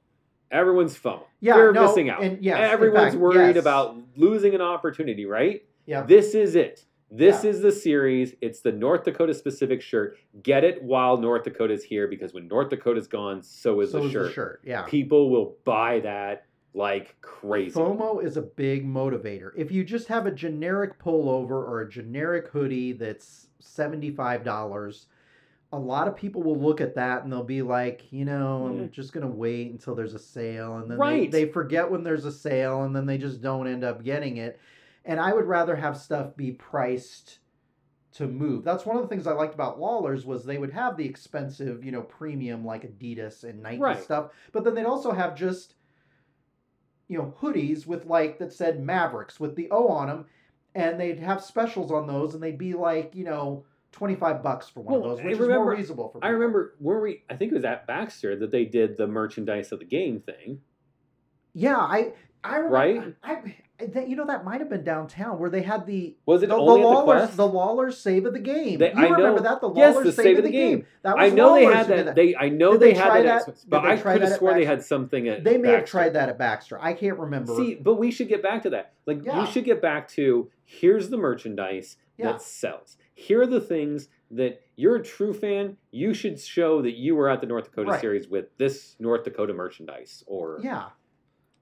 Everyone's FOMO. Yeah, They're no, missing out. and yes, Everyone's fact, worried yes. about losing an opportunity, right? Yeah. This is it. This Yeah. is the series. It's the North Dakota specific shirt. Get it while North Dakota's here because when North Dakota's gone, so is so the is shirt. the shirt. Yeah. People will buy that like crazy. FOMO is a big motivator. If you just have a generic pullover or a generic hoodie that's $75, a lot of people will look at that and they'll be like, you know, I'm just going to wait until there's a sale. And then Right. they, they forget when there's a sale and then they just don't end up getting it. And I would rather have stuff be priced to move. That's one of the things I liked about Lawlor's was they would have the expensive, you know, premium like Adidas and Nike Right. stuff, but then they'd also have just you know hoodies with like that said Mavericks with the O on them, and they'd have specials on those, and they'd be like you know twenty five bucks for one Well, of those, I which is remember- more reasonable for. I remember were we I think it was at Baxter that they did the merchandise of the game thing. Yeah, I I remember, Right? I, I that, you know that might have been downtown where they had the Was it the, the only the Lawlor's Quest? the Lawlor's save of the game. They- you I know- remember that the yes, Lawlor's the save, of the game. That was I know they Lawlor's had who that. They I know Did they, they had that, Did but I could have at swore they had something at. They may have tried that at Baxter. I can't remember. See, but we should get back to that. Like Yeah. you should get back to here's the merchandise Yeah. that sells. Here are the things that you're a true fan. You should show that you were at the North Dakota Right. series with this North Dakota merchandise, or yeah,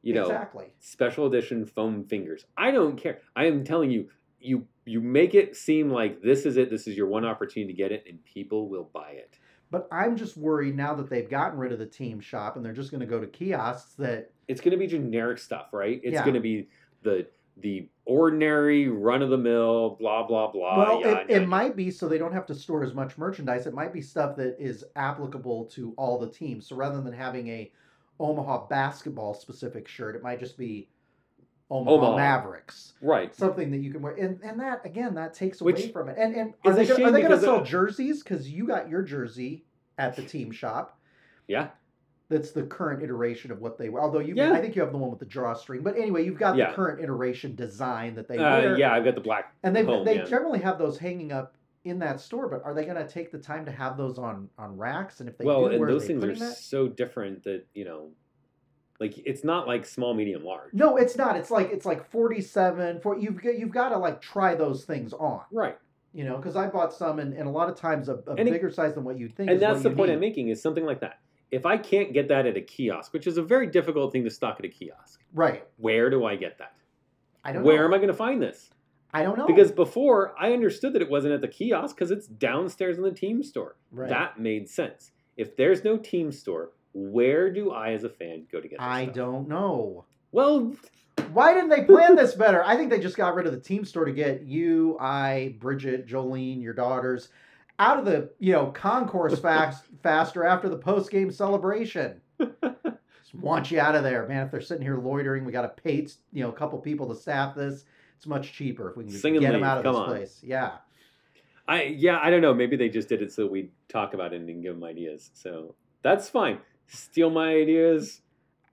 you know, exactly. special edition foam fingers. I don't care. I am telling you, you you make it seem like this is it. This is your one opportunity to get it, and people will buy it. But I'm just worried now that they've gotten rid of the team shop and they're just going to go to kiosks that It's going to be generic stuff, right? It's Yeah. going to be the the ordinary run of the mill, blah blah blah. well, yada, it, it yada. might be so they don't have to store as much merchandise. It might be stuff that is applicable to all the teams. So rather than having a Omaha basketball specific shirt, it might just be Omaha, Omaha. Mavericks. right. Something that you can wear, and, and that again, that takes away from it. And and are they, gonna- are they going to sell of- jerseys? Because you got your jersey at the team shop. Yeah. That's the current iteration of what they were. Although you, Yeah. I think you have the one with the drawstring. But anyway, you've got Yeah. the current iteration design that they Uh, wear. yeah, I've got the black. and they home, they yeah. generally have those hanging up in that store. But are they going to take the time to have those on on racks? And if they well, do, and where those things are that? so different that you know, like it's not like small, medium, large. No, it's not. It's like it's like forty seven. For you've got you've got to like try those things on. Right. You know, because I bought some, and, and a lot of times a, a And it- bigger size than what you'd think. and that's the you point need. I'm making is something like that. If I can't get that at a kiosk, which is a very difficult thing to stock at a kiosk, Right. where do I get that? I don't Where know. am I going to find this? I don't know. Because before I understood that it wasn't at the kiosk because it's downstairs in the team store. Right. That made sense. If there's no team store, where do I, as a fan, go to get? This I stuff? don't know. Well, Why didn't they plan this better? I think they just got rid of the team store to get you, I, Bridget, Jolene, your daughters out of the you know concourse fast faster after the post game celebration. Just want you out of there, man. If they're sitting here loitering, we got to pay you know a couple people to staff this. It's much cheaper if we can just Sing and get them out of come this on. place. Yeah. I yeah, I don't know. Maybe they just did it so we talk about it and give them ideas. So that's fine. Steal my ideas.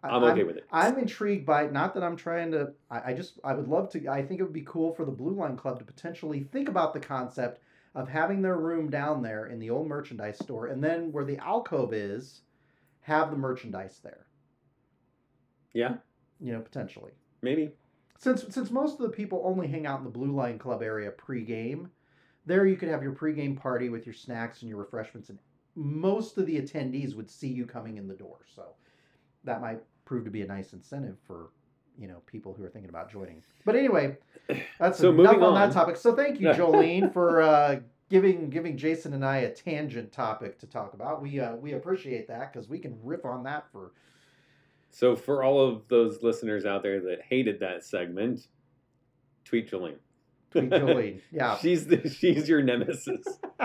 I'm okay with it. I'm intrigued by not that I'm trying to. I, I just I would love to. I think it would be cool for the Blue Line Club to potentially think about the concept of having their room down there in the old merchandise store, and then where the alcove is, have the merchandise there. Yeah, You know, potentially. maybe. Since since most of the people only hang out in the Blue Line Club area pregame, there you could have your pregame party with your snacks and your refreshments, and most of the attendees would see you coming in the door. So that might prove to be a nice incentive for you know people who are thinking about joining. But anyway, that's So enough moving on that topic. So thank you, Jolene, for uh, giving giving Jason and I a tangent topic to talk about. We uh, we appreciate that because we can riff on that for So for all of those listeners out there that hated that segment, tweet Jolene. tweet Jolene. Yeah. she's the, she's your nemesis.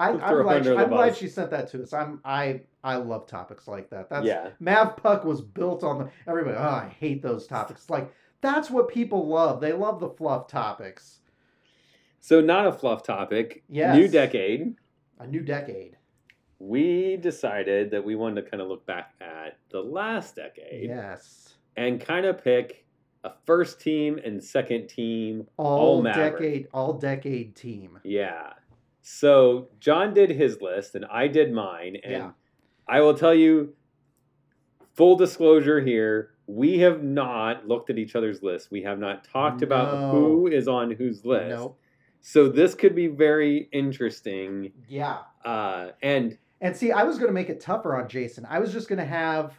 I, I'm, glad, she, I'm glad she sent that to us. I'm I I love topics like that. That's yeah, Mav Puck was built on the everybody. Oh, I hate those topics. Like that's what people love. They love the fluff topics. so not a fluff topic. Yes. New decade. A new decade. We decided that we wanted to kind of look back at the last decade Yes. and kind of pick a first team and second team All, All decade, all decade team. Yeah. So John did his list and I did mine. And Yeah. I will tell you, full disclosure here, we have not looked at each other's lists. We have not talked about who is on whose list. Nope. So this could be very interesting. Yeah. Uh, and And see, I was going to make it tougher on Jason. I was just going to have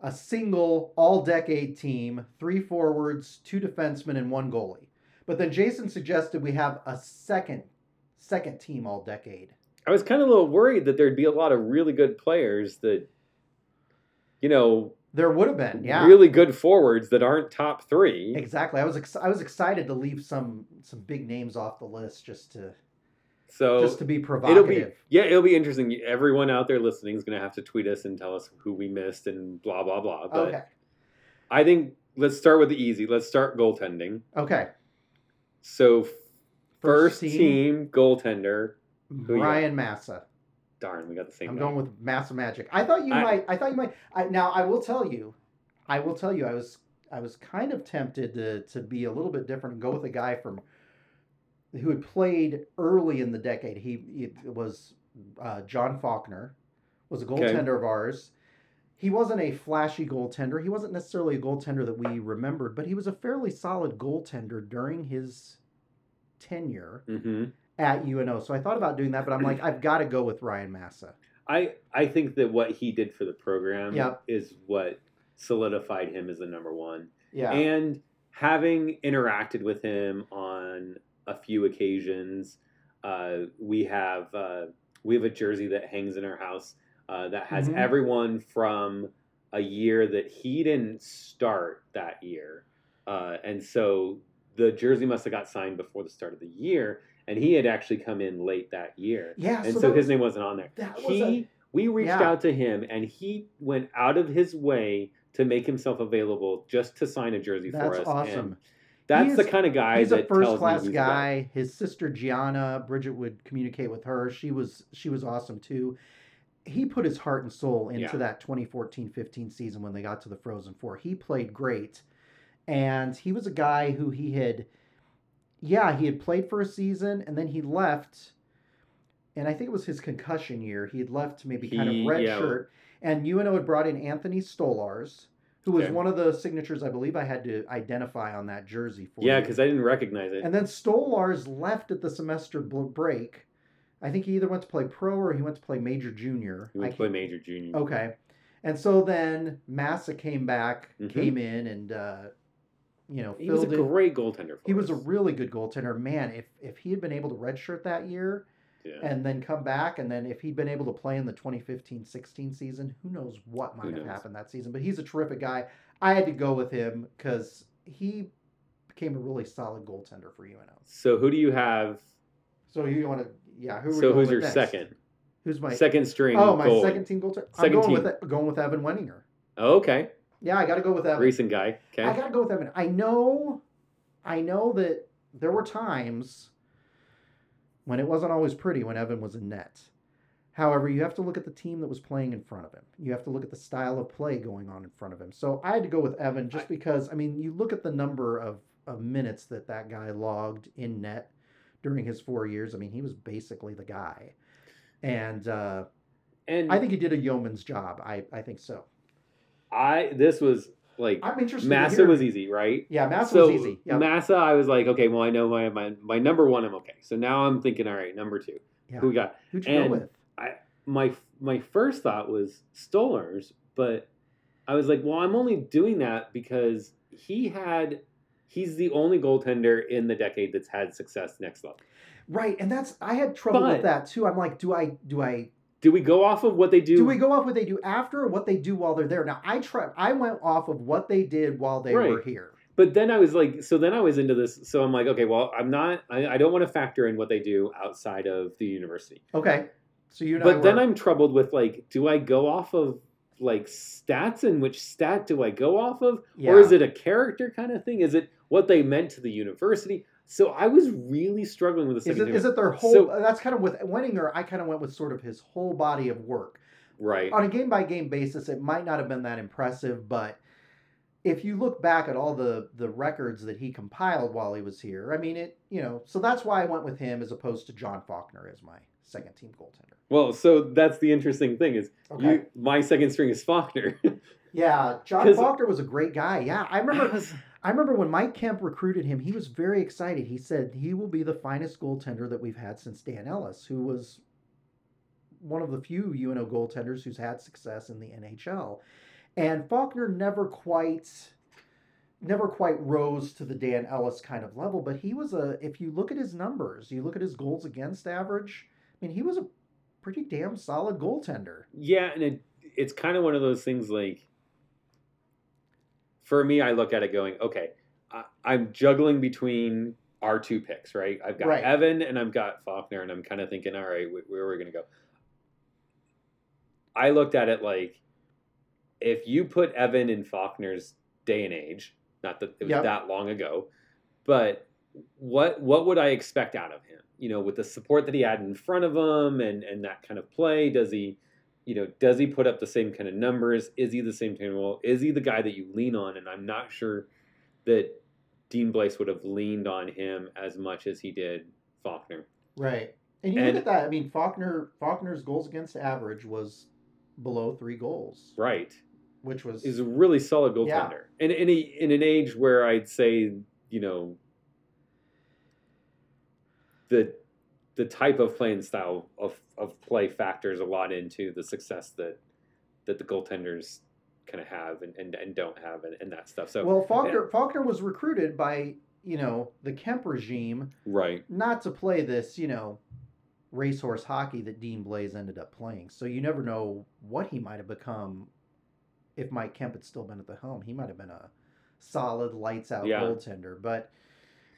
a single all decade team, three forwards, two defensemen, and one goalie. But then Jason suggested we have a second second team all decade. I was kind of a little worried that there'd be a lot of really good players that, you know, There would have been, yeah. really good forwards that aren't top three. Exactly. I was ex- I was excited to leave some some big names off the list just to So just to be it'll provocative. be yeah, it'll be interesting. Everyone out there listening is going to have to tweet us and tell us who we missed and blah blah blah. But okay. I think let's start with the easy. Let's start goaltending. Okay. So f- first, team. goaltender. You got? Ryan Massa. Darn, we got the same. I'm guy. going with Massa Magic. I thought you I- might. I thought you might. I, now I will tell you. I will tell you. I was. I was kind of tempted to to be a little bit different and go with a guy from who had played early in the decade. He, was uh, John Faulkner, was a Okay. goaltender of ours. He wasn't a flashy goaltender. He wasn't necessarily a goaltender that we remembered, but he was a fairly solid goaltender during his tenure hmm at UNO. So I thought about doing that, but I'm like, I've got to go with Ryan Massa. I I think that what he did for the program Yep. is what solidified him as the number one. Yeah. And having interacted with him on a few occasions, uh, we have uh, we have a jersey that hangs in our house uh, that has Mhm. everyone from a year that he didn't start that year, uh, and so the jersey must have got signed before the start of the year, and he had actually come in late that year, Yeah, and so so, his was- name wasn't on there. That was He a, we reached Yeah. out to him, and he went out of his way to make himself available just to sign a jersey for that's us. and awesome. That's He the kind of guy He's a first class guy. His sister Gianna, Bridget would communicate with her. She was she was awesome too. He put his heart and soul into Yeah. that 2014-15 season when they got to the Frozen Four. He played great. And he was a guy who he had yeah, he had played for a season and then he left and I think it was his concussion year. He had left to maybe kind of red yeah. shirt. And UNO had brought in Anthony Stolarz, who was Okay. one of the signatures I believe I had to identify on that jersey for. Yeah, because I didn't recognize it. And then Stolarz left at the semester break. I think he either went to play pro or he went to play major junior. he went to play major junior. Okay. And so then Massa came back, Mhm. came in, and uh, you know he was a in. great goaltender. For He was a really good goaltender. Man, if if he had been able to redshirt that year yeah. and then come back, and then if he'd been able to play in the 2015-16 season, who knows what might Who have knows? happened that season. But he's a terrific guy. I had to go with him because he became a really solid goaltender for UNO. So who do you have? So you want to, yeah? Who? So who's your next? second? Who's my second string. Oh, my goalie. second team goaltender. I'm Second going team. with going with Evan Weninger. Oh, okay, Yeah, I got to go with Evan. recent guy. Okay. I got to go with Evan. I know, I know that there were times when it wasn't always pretty when Evan was in net. However, you have to look at the team that was playing in front of him. You have to look at the style of play going on in front of him. So I had to go with Evan just because, I mean, you look at the number of, of minutes that that guy logged in net during his four years. I mean, he was basically the guy. And uh, and I think he did a yeoman's job. I, I think so. I this was like I'm interested. Massa was easy, right? Yeah, Massa so was easy. Yeah. Massa, I was like, okay, well, I know my my my number one, I'm okay. So now I'm thinking, all right, number two, yeah. who we got? Who'd you and- go with? I my my first thought was Stolarz, but I was like, well, I'm only doing that because he had he's the only goaltender in the decade that's had success next level. Right, and that's I had trouble But- with that too. I'm like, do I do I Do we go off of what they do? do we go off what they do after or what they do while they're there? Now I try I went off of what they did while they were here. But then I was like, so then I was into this. So I'm like, okay, well, I'm not. I, I don't want to factor in what they do outside of the university. Okay, so you But then I'm troubled with like, do I go off of like stats and which stat do I go off of? yeah. Or is it a character kind of thing? Is it what they meant to the university? So I was really struggling with the is second it team. is it their whole? So- uh, that's kind of with Weninger. I kind of went with sort of his whole body of work right. on a game by game basis. It might not have been that impressive, but if you look back at all the the records that he compiled while he was here, I mean it. You know, so that's why I went with him as opposed to John Faulkner as my second team goaltender. Well, so that's the interesting thing is Okay. you, my second string is Faulkner. Yeah, John Faulkner was a great guy. Yeah, I remember. I remember when Mike Kemp recruited him. He was very excited. He said he will be the finest goaltender that we've had since Dan Ellis, who was one of the few UNO goaltenders who's had success in the NHL. And Faulkner never quite, never quite rose to the Dan Ellis kind of level. But he was a. If you look at his numbers, you look at his goals against average. I mean, he was a pretty damn solid goaltender. yeah, and it, it's kind of one of those things like, for me, I look at it going, okay, I, I'm juggling between our two picks, right? I've got Right. Evan and I've got Faulkner, and I'm kind of thinking, all right, wh- where are we going to go? I looked at it like, if you put Evan in Faulkner's day and age, not that it was Yep. that long ago, but what what would I expect out of him? You know, with the support that he had in front of him and and that kind of play, does he, you know, does he put up the same kind of numbers? Is he the same kind of role? Is he the guy that you lean on? And I'm not sure that Dean Blais would have leaned on him as much as he did Faulkner. Right. And you And- look at that. I mean, Faulkner Faulkner's goals against average was below three goals, Right. which was is a really solid goaltender. Yeah. And in, a, in an age where I'd say, you know, the the type of playing style of, of play factors a lot into the success that that the goaltenders kind of have and, and, and don't have and, and that stuff. So well. Faulkner Faulkner was recruited by you know the Kemp regime right. not to play this you know racehorse hockey that Dean Blais ended up playing. So you never know what he might have become if Mike Kemp had still been at the helm. He might have been a solid lights out Yeah. goaltender. But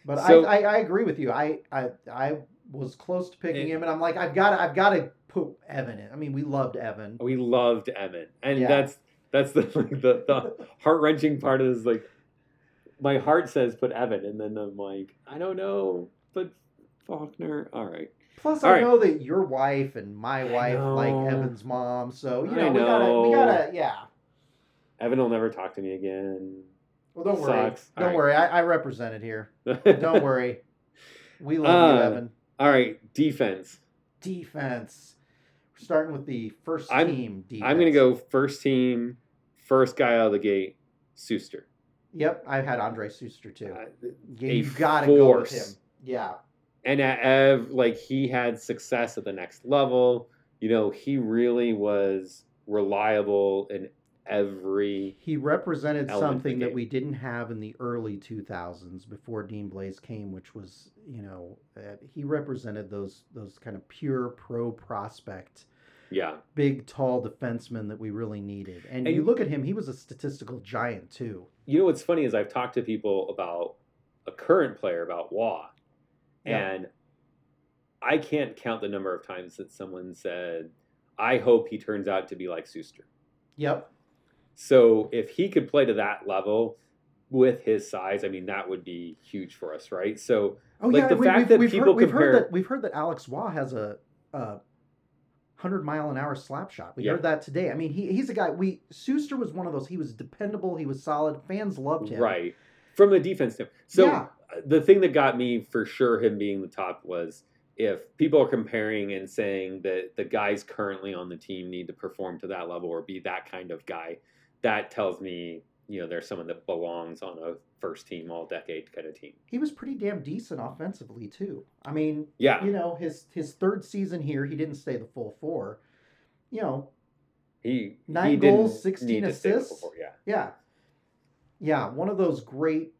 but So- I, I I agree with you. I I I was close to picking And- him, and I'm like I've got to, I've got to put Evan in. I mean, we loved Evan. We loved Evan, and Yeah. that's that's the like, the, the heart wrenching part of this. Like, my heart says put Evan, and then I'm like, I don't know, but Faulkner. All right, Plus, All I right. know that your wife and my wife like. Evan's mom, so you I know, we gotta we gotta yeah. Evan will never talk to me again. Well, don't worry, Sucks. don't All right. worry. I, I represented here. Don't worry. We love you, Uh, Evan. All right, defense. Defense. We're starting with the 1st I'm- team defense. I'm gonna go first team, first guy out of the gate, Sustr. Yep, I've had Andre Sustr too. Uh, Yeah, you gotta go with him. Yeah. and at Ev, like he had success at the next level. You know, he really was reliable in every. He represented something that we didn't have in the early 2000s before Dean Blais came, which was, you know, uh, he represented those those kind of pure pro prospect, Yeah, big tall defenseman that we really needed. And, And- you look at him, he was a statistical giant too. you know what's funny is I've talked to people about a current player about Wah, Yeah. and I can't count the number of times that someone said, "I hope he turns out to be like Sustr." Yep. So if he could play to that level with his size, I mean, that would be huge for us, right? So Oh Like yeah, the we, fact we've, that we've people heard, we've compare- heard that we've heard that Alex Waugh has a, a hundred mile an hour slap shot. We Yeah. heard that today. I mean, he, he's a guy. We Sustr was one of those. He was dependable. He was solid. Fans loved him. right from the defense standpoint. So Yeah. the thing that got me for sure him being the top was if people are comparing and saying that the guys currently on the team need to perform to that level or be that kind of guy, that tells me you know there's someone that belongs on a first team all decade kind of team. He was pretty damn decent offensively too. I mean, Yeah, you know, his his third season here, he didn't stay the full four. You know, he Nine he goals, 16 need to stay with assists. Yeah, yeah, yeah, one of those great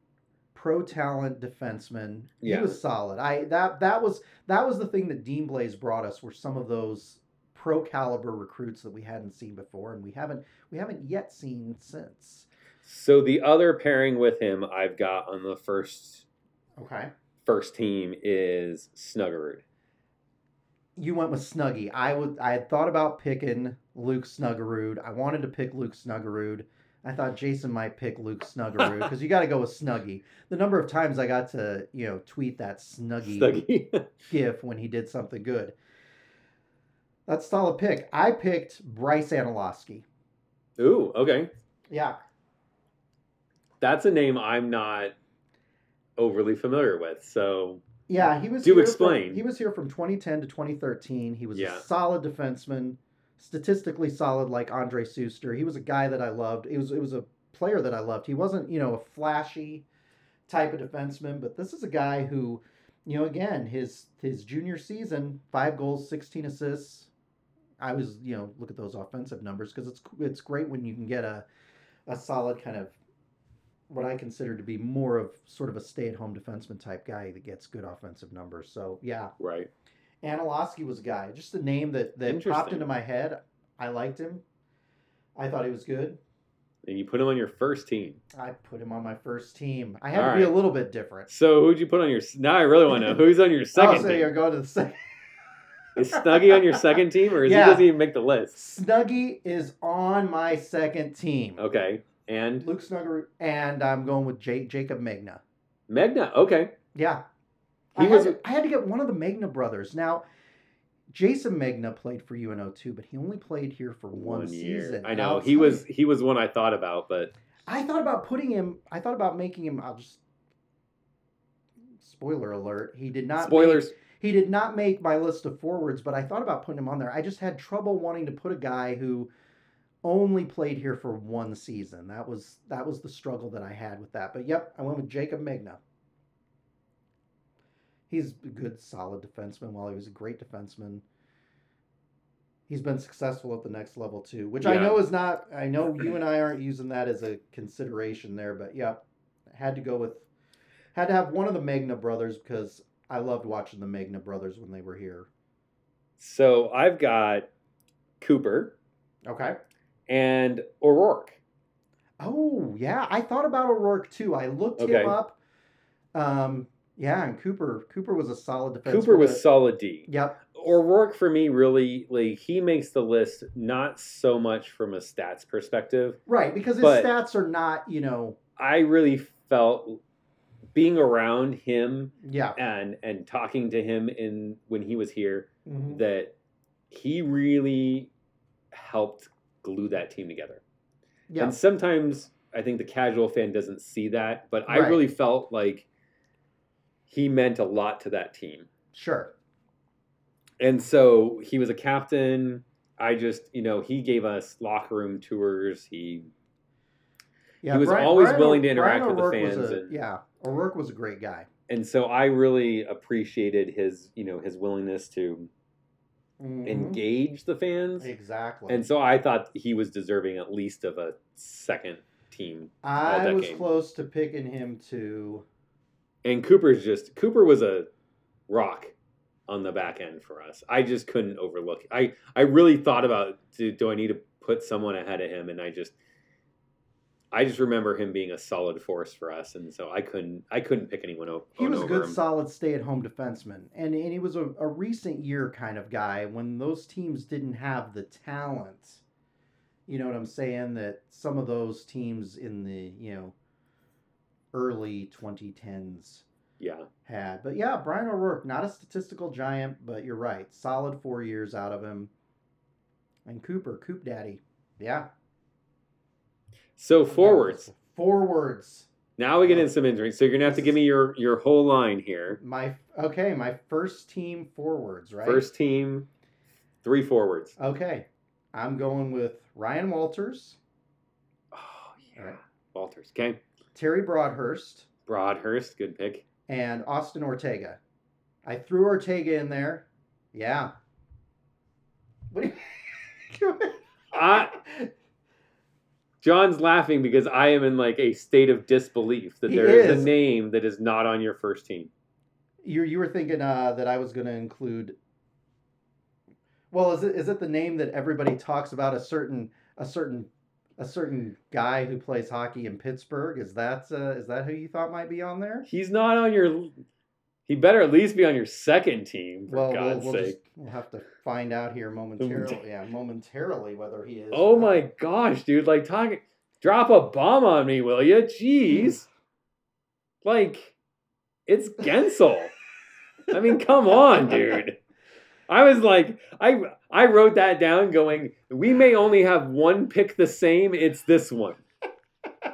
pro talent defensemen. He was solid. I that that was that was the thing that Dean Blais brought us were some of those pro caliber recruits that we hadn't seen before and we haven't we haven't yet seen since. So the other pairing with him I've got on the first Okay. first team is Snuggerud. You went with Snuggy. I would I had thought about picking Luc Snuggerud. I wanted to pick Luc Snuggerud. I thought Jason might pick Luc Snuggerud because you got to go with Snuggy. The number of times I got to, you know, tweet that Snuggy Snuggy. gif when he did something good. That's a solid pick. I picked Bryce Aneloski. Ooh, okay. Yeah. That's a name I'm not overly familiar with. So Yeah, he was Do explain. From, he was here from 2010 to 2013. He was Yeah. a solid defenseman, statistically solid like Andre Sustr. He was a guy that I loved. It was it was a player that I loved. He wasn't, you know, a flashy type of defenseman, but this is a guy who, you know, again, his his junior season, 5 goals, 16 assists. I was, you know, look at those offensive numbers because it's it's great when you can get a a solid kind of what I consider to be more of sort of a stay-at-home defenseman type guy that gets good offensive numbers. So yeah, right. Aneloski was a guy, just a name that that popped into my head. I liked him. I thought he was good. And you put him on your first team. I put him on my first team. I had All to be a little bit different. So who'd you put on your? Now I really want to know who's on your oh, second oh, so team. you're going to the second. Is Snuggy on your second team, or is Yeah. he doesn't even make the list? Snuggy is on my second team. Okay, and Luke Snugger, and I'm going with J- Jaycob Megna. Megna. Okay, Yeah. He I, was- had to, I had to get one of the Megna brothers. Now, Jason Megna played for UNO oh too, but he only played here for one, season. I know he was he was one I thought about, but I thought about putting him. I thought about making him. I'll just. Spoiler alert: He did not. spoilers. Make, he did not make my list of forwards, but I thought about putting him on there. I just had trouble wanting to put a guy who only played here for one season. That was that was the struggle that I had with that. But yep, I went with Jaycob Megna. He's a good, solid defenseman. While he was a great defenseman, he's been successful at the next level too, which I know is not. I know you and I aren't using that as a consideration there, but yep, had to go with, had to have one of the Megna brothers because I loved watching the Megna brothers when they were here. So I've got Cooper Okay. and O'Rourke. Oh yeah, I thought about O'Rourke too. I looked Okay. him up. Um, yeah, and Cooper. Cooper was a solid defense. Cooper was solid D. Yep. O'Rourke for me really like he makes the list not so much from a stats perspective. Right, because his stats are not, you know. I really felt being around him Yeah. and and talking to him in when he was here Mhm. that he really helped glue that team together. Yeah. And sometimes I think the casual fan doesn't see that, but I Right. really felt like he meant a lot to that team. Sure. And so he was a captain. I just, you know, he gave us locker room tours. He Yeah. He was always Brian willing to interact Brian with the fans a- and- yeah. O'Rourke was a great guy. and so I really appreciated his, you know, his willingness to Mhm. engage the fans. Exactly. And so I thought he was deserving at least of a second team. I was close to picking him to. And Cooper's just Cooper was a rock on the back end for us. I just couldn't overlook. I I really thought about do, do I need to put someone ahead of him and I just I just remember him being a solid force for us and so I couldn't I couldn't pick anyone o- He was a good, him. solid stay-at-home defenseman, and and he was a, a recent year kind of guy when those teams didn't have the talent. You know what I'm saying? That some of those teams in the you know early 2010s yeah. had. But yeah, Brian O'Rourke, not a statistical giant, but you're right, solid four years out of him. And Cooper, Coop Daddy, yeah. So forwards. Forwards. Now we get into some injuries. So you're gonna have to give me your your whole line here. My okay, my first team forwards, right? First team, three forwards. Okay. I'm going with Ryan Walters, Oh yeah. Alright. Walters. Okay. Terry Broadhurst, Broadhurst, good pick. and Austin Ortega. I threw Ortega in there. Yeah. What do you I- John's laughing because I am in like a state of disbelief that He there is is. a name that is not on your first team. you you were thinking uh, that I was going to include. Well, is it is it the name that everybody talks about a certain a certain a certain guy who plays hockey in Pittsburgh? Is that uh, is that who you thought might be on there? He's not on your. He better at least be on your second team, for well, we'll, God's we'll, sake. just, we'll have to find out here momentarily. yeah, momentarily whether he is. Oh not. my gosh, dude! Like, talk, drop a bomb on me, will you? Jeez, like, it's Guentzel. I mean, come on, dude. I was like, I I wrote that down, going, we may only have one pick the same. It's this one.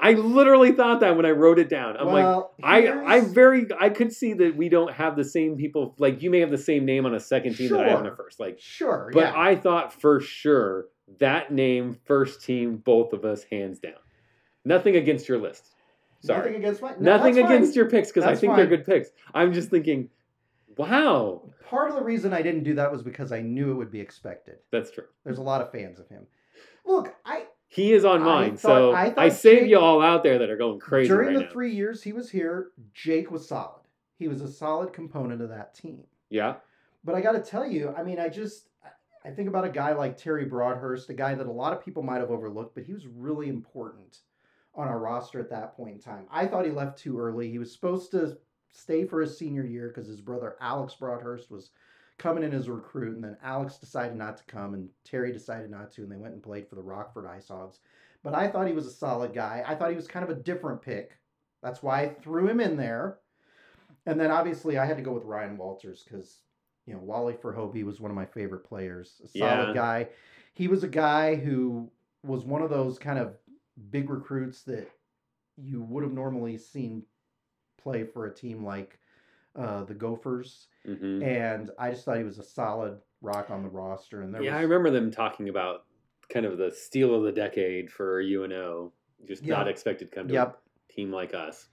I literally thought that when I wrote it down. I'm like, I I very I could see that we don't have the same people. Like, you may have the same name on a second team that I have on a first. Like, sure, but yeah. I thought for sure that name, first team, both of us, hands down. Nothing against your list. Sorry. Nothing against my. no, Nothing against fine. your picks because I think they're good picks. I'm just thinking, wow, Part of the reason I didn't do that was because I knew it would be expected. that's true. There's a lot of fans of him. Look, I He is on I mine, thought- so I I, save Jake- you all out there that are going crazy during right the now. three years he was here, Jake was solid. He was a solid component of that team. yeah, But I got to tell you, I mean, I just I think about a guy like Terry Broadhurst, a guy that a lot of people might have overlooked, but he was really important on our roster at that point in time. I thought he left too early. He was supposed to stay for his senior year because his brother Alex Broadhurst was coming in as a recruit, and then Alex decided not to come, and Terry decided not to, and they went and played for the Rockford Ice Hogs. But I thought he was a solid guy. I thought he was kind of a different pick. That's why I threw him in there. And then obviously I had to go with Ryan Walters because you know Wally Verhoeven was one of my favorite players. A solid Yeah. guy. He was a guy who was one of those kind of big recruits that you would have normally seen play for a team like uh, the Gophers, hmm and I just thought he was a solid rock on the roster. And there yeah. was, I remember them talking about kind of the steal of the decade for UNO. Just not expected to come to Yep. a team like us.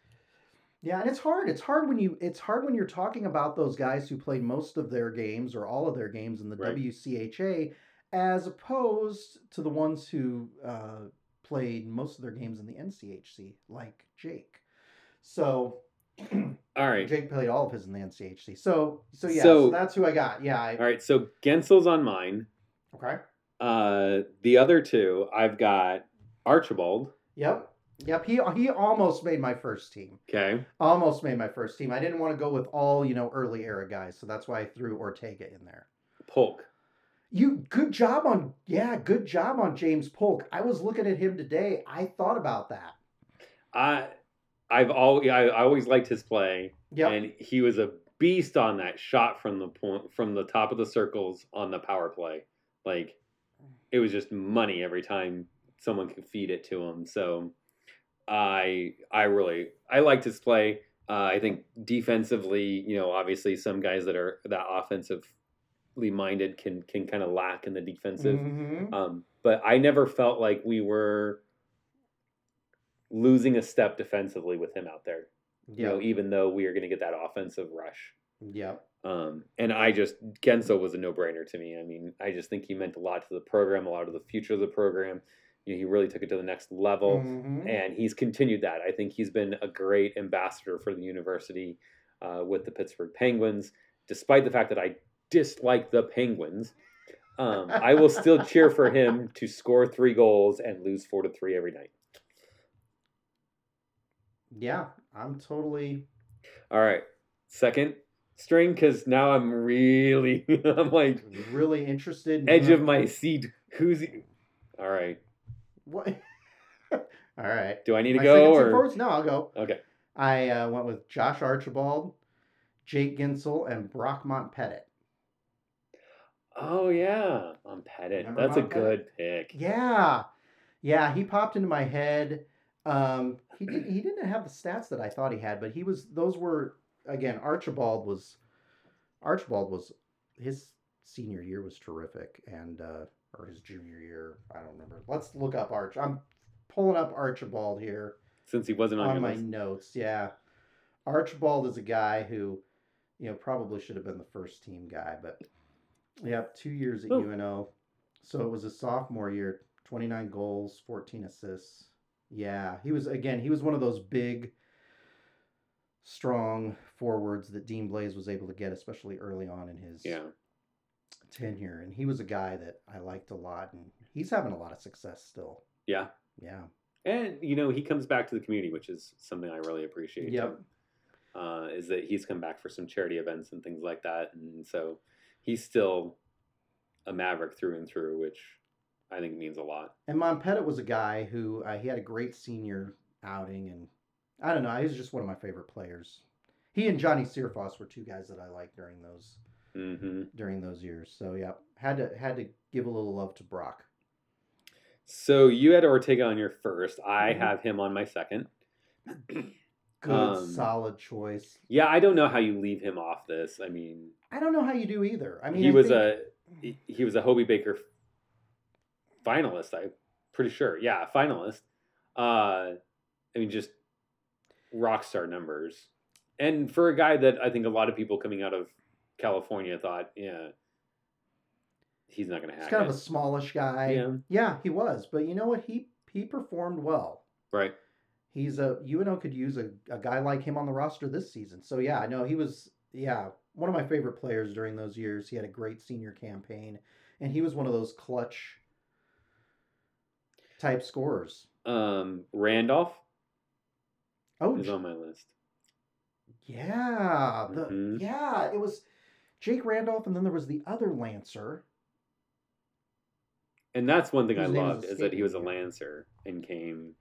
Yeah, and it's hard. It's hard when you it's hard when you're talking about those guys who played most of their games or all of their games in the Right. WCHA, as opposed to the ones who uh, played most of their games in the NCHC, like Jake. So All right. Jake played all of his in the NCHC. So so yeah, So- so, that's who I got. Yeah. I, All right. So Guentzel's on mine. Okay. Uh, the other two, I've got Archibald. Yep. Yep. He he almost made my first team. Okay. Almost made my first team. I didn't want to go with all you know early era guys, so that's why I threw Ortega in there. Polk. You good job on yeah, good job on James Polk. I was looking at him today. I thought about that. I, I've always, I, I always liked his play, Yep. and he was a beast on that shot from the point, from the top of the circles on the power play. Like, it was just money every time someone could feed it to him. So, I, I really, I liked his play. Uh, I think defensively, you know, obviously some guys that are that offensively minded can can kind of lack in the defensive. Mhm. Um, but I never felt like we were losing a step defensively with him out there. You know, even though we are going to get that offensive rush. Yeah. Um, and I just Guentzel was a no brainer to me. I mean, I just think he meant a lot to the program, a lot of the future of the program. You know, he really took it to the next level, Mhm. and he's continued that. I think he's been a great ambassador for the university uh, with the Pittsburgh Penguins, despite the fact that I dislike the Penguins. Um, I will still cheer for him to score three goals and lose four to three every night. Yeah, I'm totally All right, second string because now I'm really I'm like really interested. In edge who- of my seat. Who's he? All right? what? All right. Do I need to My go or forwards? No, I'll go. okay? I uh, went with Josh Archibald, Jake Guentzel, and Brock Montpettit. Oh yeah, on Pettit. Remember That's a good pick. Yeah, yeah, he popped into my head. Um, he did, he didn't have the stats that I thought he had, but he was those were again Archibald was Archibald was his senior year was terrific, and uh, or his junior year, I don't remember. Let's look up Arch. I'm pulling up Archibald here Since he wasn't on, on my list. notes. Yeah, Archibald is a guy who, you know, probably should have been the first team guy, but yep, two years at Oh. UNO. So it was a sophomore year, 29 goals, 14 assists. Yeah, he was again. He was one of those big, strong forwards that Dean Blais was able to get, especially early on in his Yeah. tenure. And he was a guy that I liked a lot, and he's having a lot of success still. Yeah. Yeah. And you know he comes back to the community, which is something I really appreciate. Yep. too. Uh, is that he's come back for some charity events and things like that, and so he's still a maverick through and through, which I think means a lot. And Montpettit was a guy who uh, he had a great senior outing, and I don't know, he was just one of my favorite players. He and Johnny Searfoss were two guys that I liked during those hmm during those years. So yeah, had to had to give a little love to Brock. So you had Ortega on your first. I Mhm. have him on my second. Good, Um, solid choice. Yeah, I don't know how you leave him off this. I mean, I don't know how you do either. I mean, he I was think- a he, he was a Hobey Baker finalist. I'm pretty sure. Yeah, finalist. Uh, I mean, just rock star numbers. And for a guy that I think a lot of people coming out of California thought, yeah, he's not going to he's kind it. of a smallish guy. yeah, Yeah, he was, but you know what? He he performed well. right. He's a UNO could use a, a guy like him on the roster this season. So yeah, I know he was yeah one of my favorite players during those years. He had a great senior campaign, and he was one of those clutch type scorers. Um, Randolph Oh is on my list. yeah, the, Mhm. yeah, it was Jake Randolph, and then there was the other Lancer. And that's one thing I His is loved is that he was a lancer and came.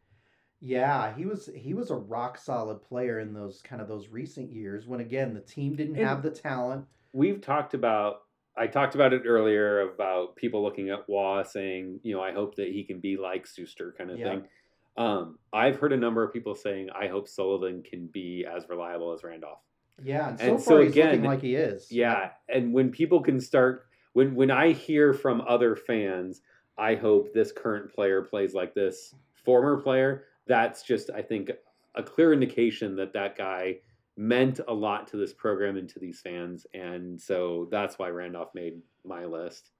Yeah, he was he was a rock solid player in those kind of those recent years when again the team didn't And- have the talent. We've talked about. I talked about it earlier about people looking at Waugh saying, you know, I hope that he can be like Sustr kind of Yeah. thing. Um, I've heard a number of people saying, I hope Sullivan can be as reliable as Randolph. Yeah, and so And far so he's again, looking like he is. Yeah, and when people can start when when I hear from other fans, I hope this current player plays like this former player. That's just I think a clear indication that that guy meant a lot to this program and to these fans, and so that's why Randolph made my list.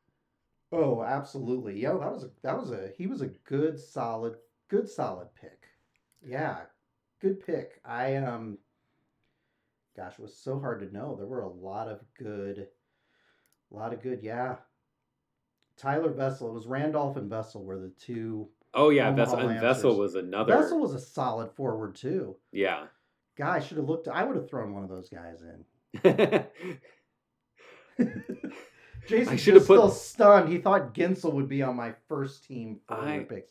Oh, absolutely. Yeah, that was a that was a he was a good solid good solid pick. Yeah. Good pick. I um gosh, it was so hard to know. There were a lot of good, a lot of good. Yeah, Tyler Vesel. It was Randolph and Vesel were the two. Oh yeah, Vesel and. Vesel was another. Vesel was a solid forward too. Yeah. Guy, I should have looked. I would have thrown one of those guys in. Jason I should have put- still stunned. He thought Guentzel would be on my first team I- forward picks.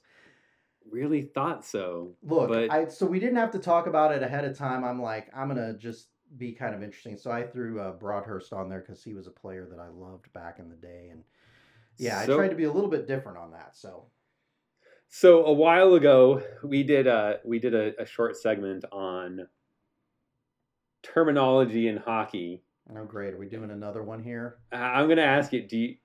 really thought so. Look, But- I so we didn't have to talk about it ahead of time. I'm like, I'm gonna just be kind of interesting. So I threw uh, Broadhurst on there because he was a player that I loved back in the day, and yeah, So- I tried to be a little bit different on that. So So a while ago, we did a we did a, a short segment on terminology in hockey. oh great, are we doing another one here? I'm going to ask you: Do you,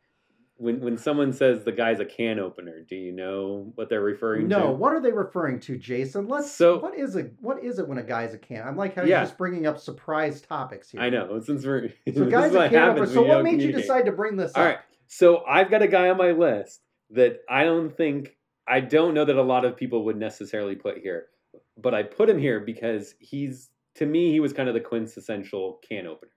when when someone says the guy's a can opener, do you know what they're referring No, to? No, what are they referring to, Jason? Let's. So- what is a what is it when a guy's a can? I'm like how Yeah. you're just bringing up surprise topics here. I know since we're So guys a what can opener. So what made you decide to bring this All up? right. So I've got a guy on my list that I don't think I don't know that a lot of people would necessarily put here, but I put him here because he's to me he was kind of the quintessential can opener.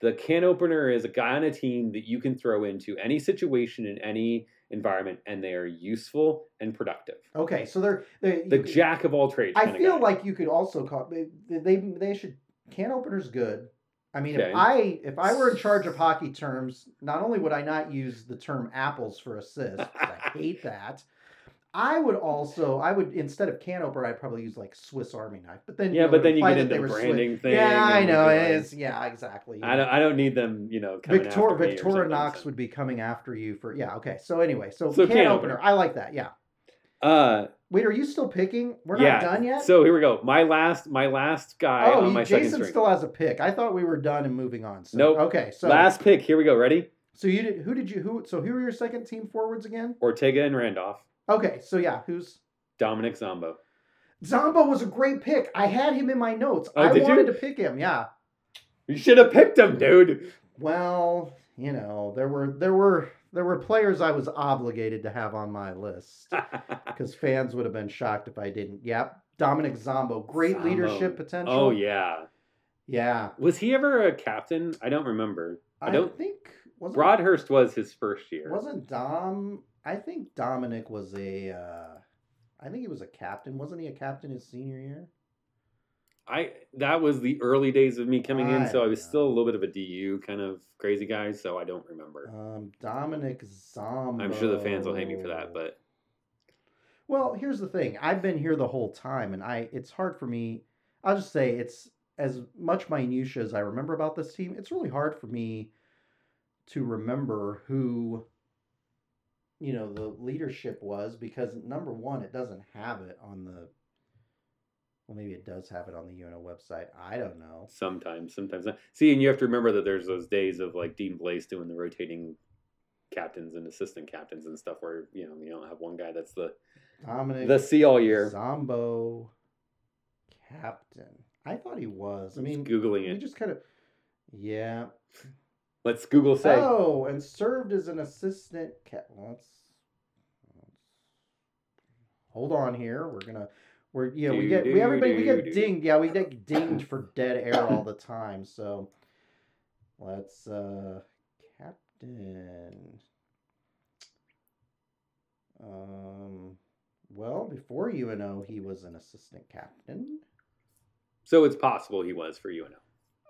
The can opener is a guy on a team that you can throw into any situation in any environment, and they are useful and productive. Okay, so they're they The jack of all trades. I feel like you could also call they they, should can openers good. I mean, Okay. if I if I were in charge of hockey terms, not only would I not use the term apples for assists, I hate that. I would also I would instead of can opener, I'd probably use like Swiss Army knife. But then you yeah, but then you get into the were Swiss. branding thing. Yeah, I know like- it is. Yeah, exactly. I don't. I don't need them. You know, Victor after me or Victoria Knox so. would be coming after you for yeah. Okay, so anyway, so, So can, can opener. opener. I like that. Yeah. Uh, Wait, are you still picking? We're yeah. not done yet. So here we go. My last, my last guy oh, on my second Jason string. still has a pick. I thought we were done and moving on. So, Nope. Okay, so last pick. Here we go. Ready? so you did. Who did you? Who? So who were your second team forwards again? Ortega and Randolph. Okay, so yeah, who's Dominic Zombo. Zombo was a great pick. I had him in my notes. Oh, I did you? wanted to pick him. Yeah. You should have picked him, dude. Well, you know, there were there were there were players I was obligated to have on my list because fans would have been shocked if I didn't. Yep, Dominic Zombo, great Zombo. leadership oh, potential. oh yeah. yeah. Was he ever a captain? I don't remember. I don't. think Broadhurst was his first year. wasn't Dom. I think Dominic was a. Uh, I think he was a captain. Wasn't he a captain his senior year? I that was the early days of me coming in, so I was know. still a little bit of a DU kind of crazy guy, so I don't remember. Um, Dominic Zombo. I'm sure the fans will hate me for that, but Well, here's the thing. I've been here the whole time, and I it's hard for me. I'll just say it's as much minutia as I remember about this team. It's really hard for me to remember who, you know, the leadership was because number one, it doesn't have it on the. Well, maybe it does have it on the UNO website. I don't know. sometimes, sometimes not. See, and you have to remember that there's those days of like Dean Blais doing the rotating captains and assistant captains and stuff where you know you don't have one guy that's the Dominic the C all year. Zombo, captain. I thought he was. I mean, googling it. just kind of. Yeah, Let's Google say. Oh, and served as an assistant. Cat. Let's, let's hold on here. We're gonna. We're yeah. We get we everybody we get dinged. Yeah, we get dinged for dead air all the time. So let's uh captain. Um. Well, before UNO, he was an assistant captain. So it's possible he was for UNO.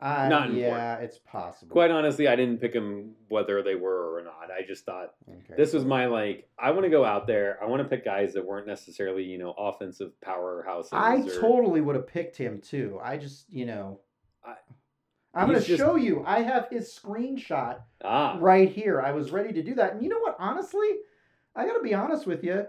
Uh, Not important. yeah, it's possible. Quite honestly, I didn't pick him whether they were or not. I just thought Okay. this was my like. I want to go out there. I want to pick guys that weren't necessarily you know offensive powerhouses. I or- totally would have picked him too. I just, you know, I- I'm going to just- show you. I have his screenshot ah right here. I was ready to do that. And you know what? Honestly, I got to be honest with you.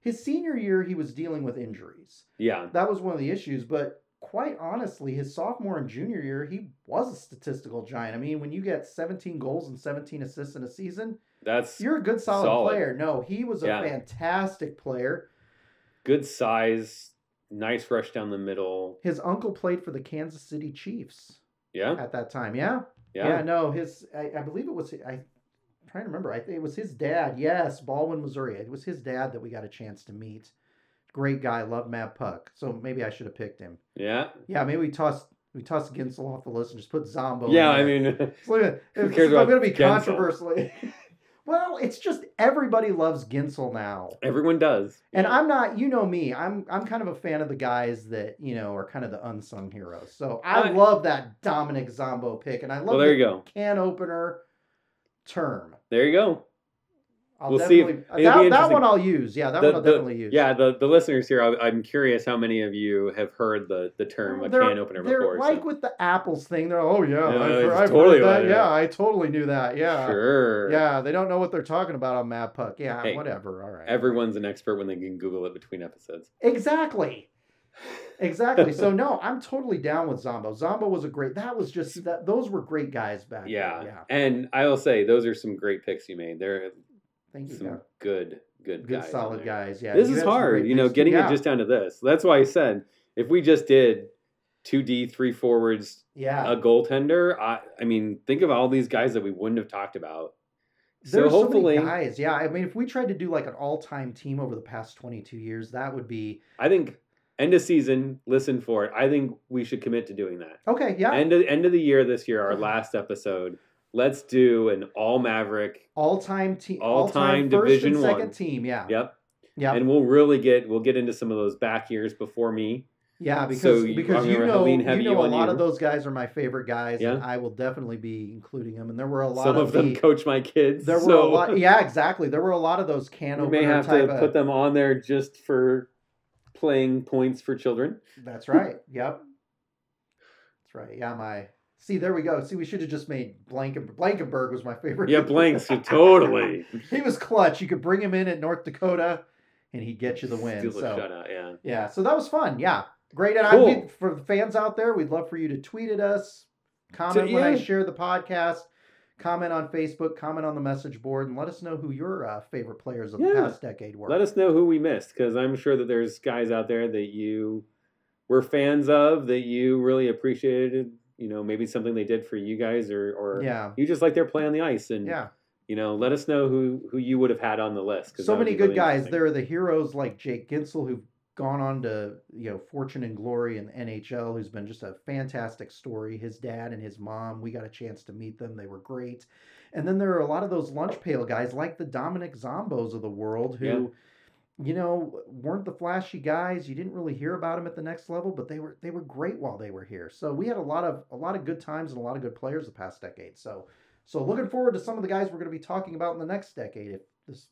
His senior year, he was dealing with injuries. yeah That was one of the issues. But quite honestly, his sophomore and junior year, he was a statistical giant. I mean, when you get 17 goals and 17 assists in a season, that's you're a good, solid, Solid. player. No, he was a Yeah. fantastic player. good size, nice rush down the middle. His uncle played for the Kansas City Chiefs. Yeah, at that time. Yeah. yeah. Yeah. no, his I, I believe it was I am trying to remember. I think it was his dad. Yes, Baldwin, Missouri. It was his dad that we got a chance to meet. Great guy, Love MavPuck. So maybe I should have picked him. yeah. Yeah, maybe we tossed We toss Guentzel off the list and just put Zombo. yeah, I mean, It's like a- Who cares I'm going to be Guentzel? controversial. well, it's just everybody loves Guentzel now. everyone does. And Yeah. I'm not, you know me, I'm I'm kind of a fan of the guys that, you know, are kind of the unsung heroes. So I, I- love that Dominic Zombo pick. And I love Well, there the you go. can opener term. There you go. I'll We'll see if- that, that one I'll use. Yeah, that The- one I'll the- definitely use. Yeah, the, the listeners here, I, I'm curious how many of you have heard the, the term a can opener they're before. like so- with the apples thing. They're oh yeah, Yeah, I've, heard, I've totally heard that. Yeah. I totally knew that. Yeah, Sure. yeah. They don't know what they're talking about on MavPuck. Yeah, Hey, whatever. All right. Everyone's an expert when they can Google it between episodes. Exactly. Exactly. so no, I'm totally down with Zombo. Zombo was a great. That was just that. Those were great guys back Yeah. then. Yeah. And I will say, those are some great picks you made. They're Thank you. some yeah. good, good, Good guys. solid guys. Yeah. this you is hard, you know, getting Yeah. it just down to this. That's why I said if we just did two D, three forwards, Yeah. a goaltender, I, I mean, think of all these guys that we wouldn't have talked about. So There's so hopefully, many guys. Yeah. I mean, if we tried to do like an all-time team over the past 22 years, that would be I think end of season, listen for it. I think we should commit to doing that. okay. Yeah. End of end of the year this year, our last episode. Let's do an all Maverick. all-time team. All-time all-time first Division and second One. team. Yeah. Yep. Yeah. And we'll really get we'll get into some of those back years before me. Yeah, because So you- because you know you know a lot you. of those guys are my favorite guys, and I will definitely be including them. And there were a lot Some of, of them the, coach my kids. there were so a lot. Yeah, exactly. There were a lot of those can we may have type to of. put them on there just for playing points for children. That's right. Yep. That's right. Yeah, my. See, there we go. See, we should have just made Blanken, Blankenberg was my favorite. Yeah, blanks totally. he was clutch. You could bring him in at North Dakota, and he'd get you the win. Steal a so shutout, yeah. Yeah, so that was fun. Yeah, great. And Cool. I we, for the fans out there, we'd love for you to tweet at us, comment when I share the podcast, comment on Facebook, comment on the message board, and let us know who your uh, favorite players of the past decade were. Let us know who we missed because I'm sure that there's guys out there that you were fans of that you really appreciated. You know, maybe something they did for you guys, or or yeah, you just like their play on the ice. And yeah. you know, let us know who who you would have had on the list So many good really guys. There are the heroes like Jake Guentzel who've gone on to you know fortune and glory in the NHL, who's been just a fantastic story. His dad and his mom, we got a chance to meet them. They were great. And then there are a lot of those lunch pail guys like the Dominic Zombos of the world who. Yeah. You know, weren't the flashy guys. You didn't really hear about them at the next level, but they were they were great while they were here. So we had a lot of a lot of good times and a lot of good players the past decade. So so looking forward to some of the guys we're going to be talking about in the next decade if this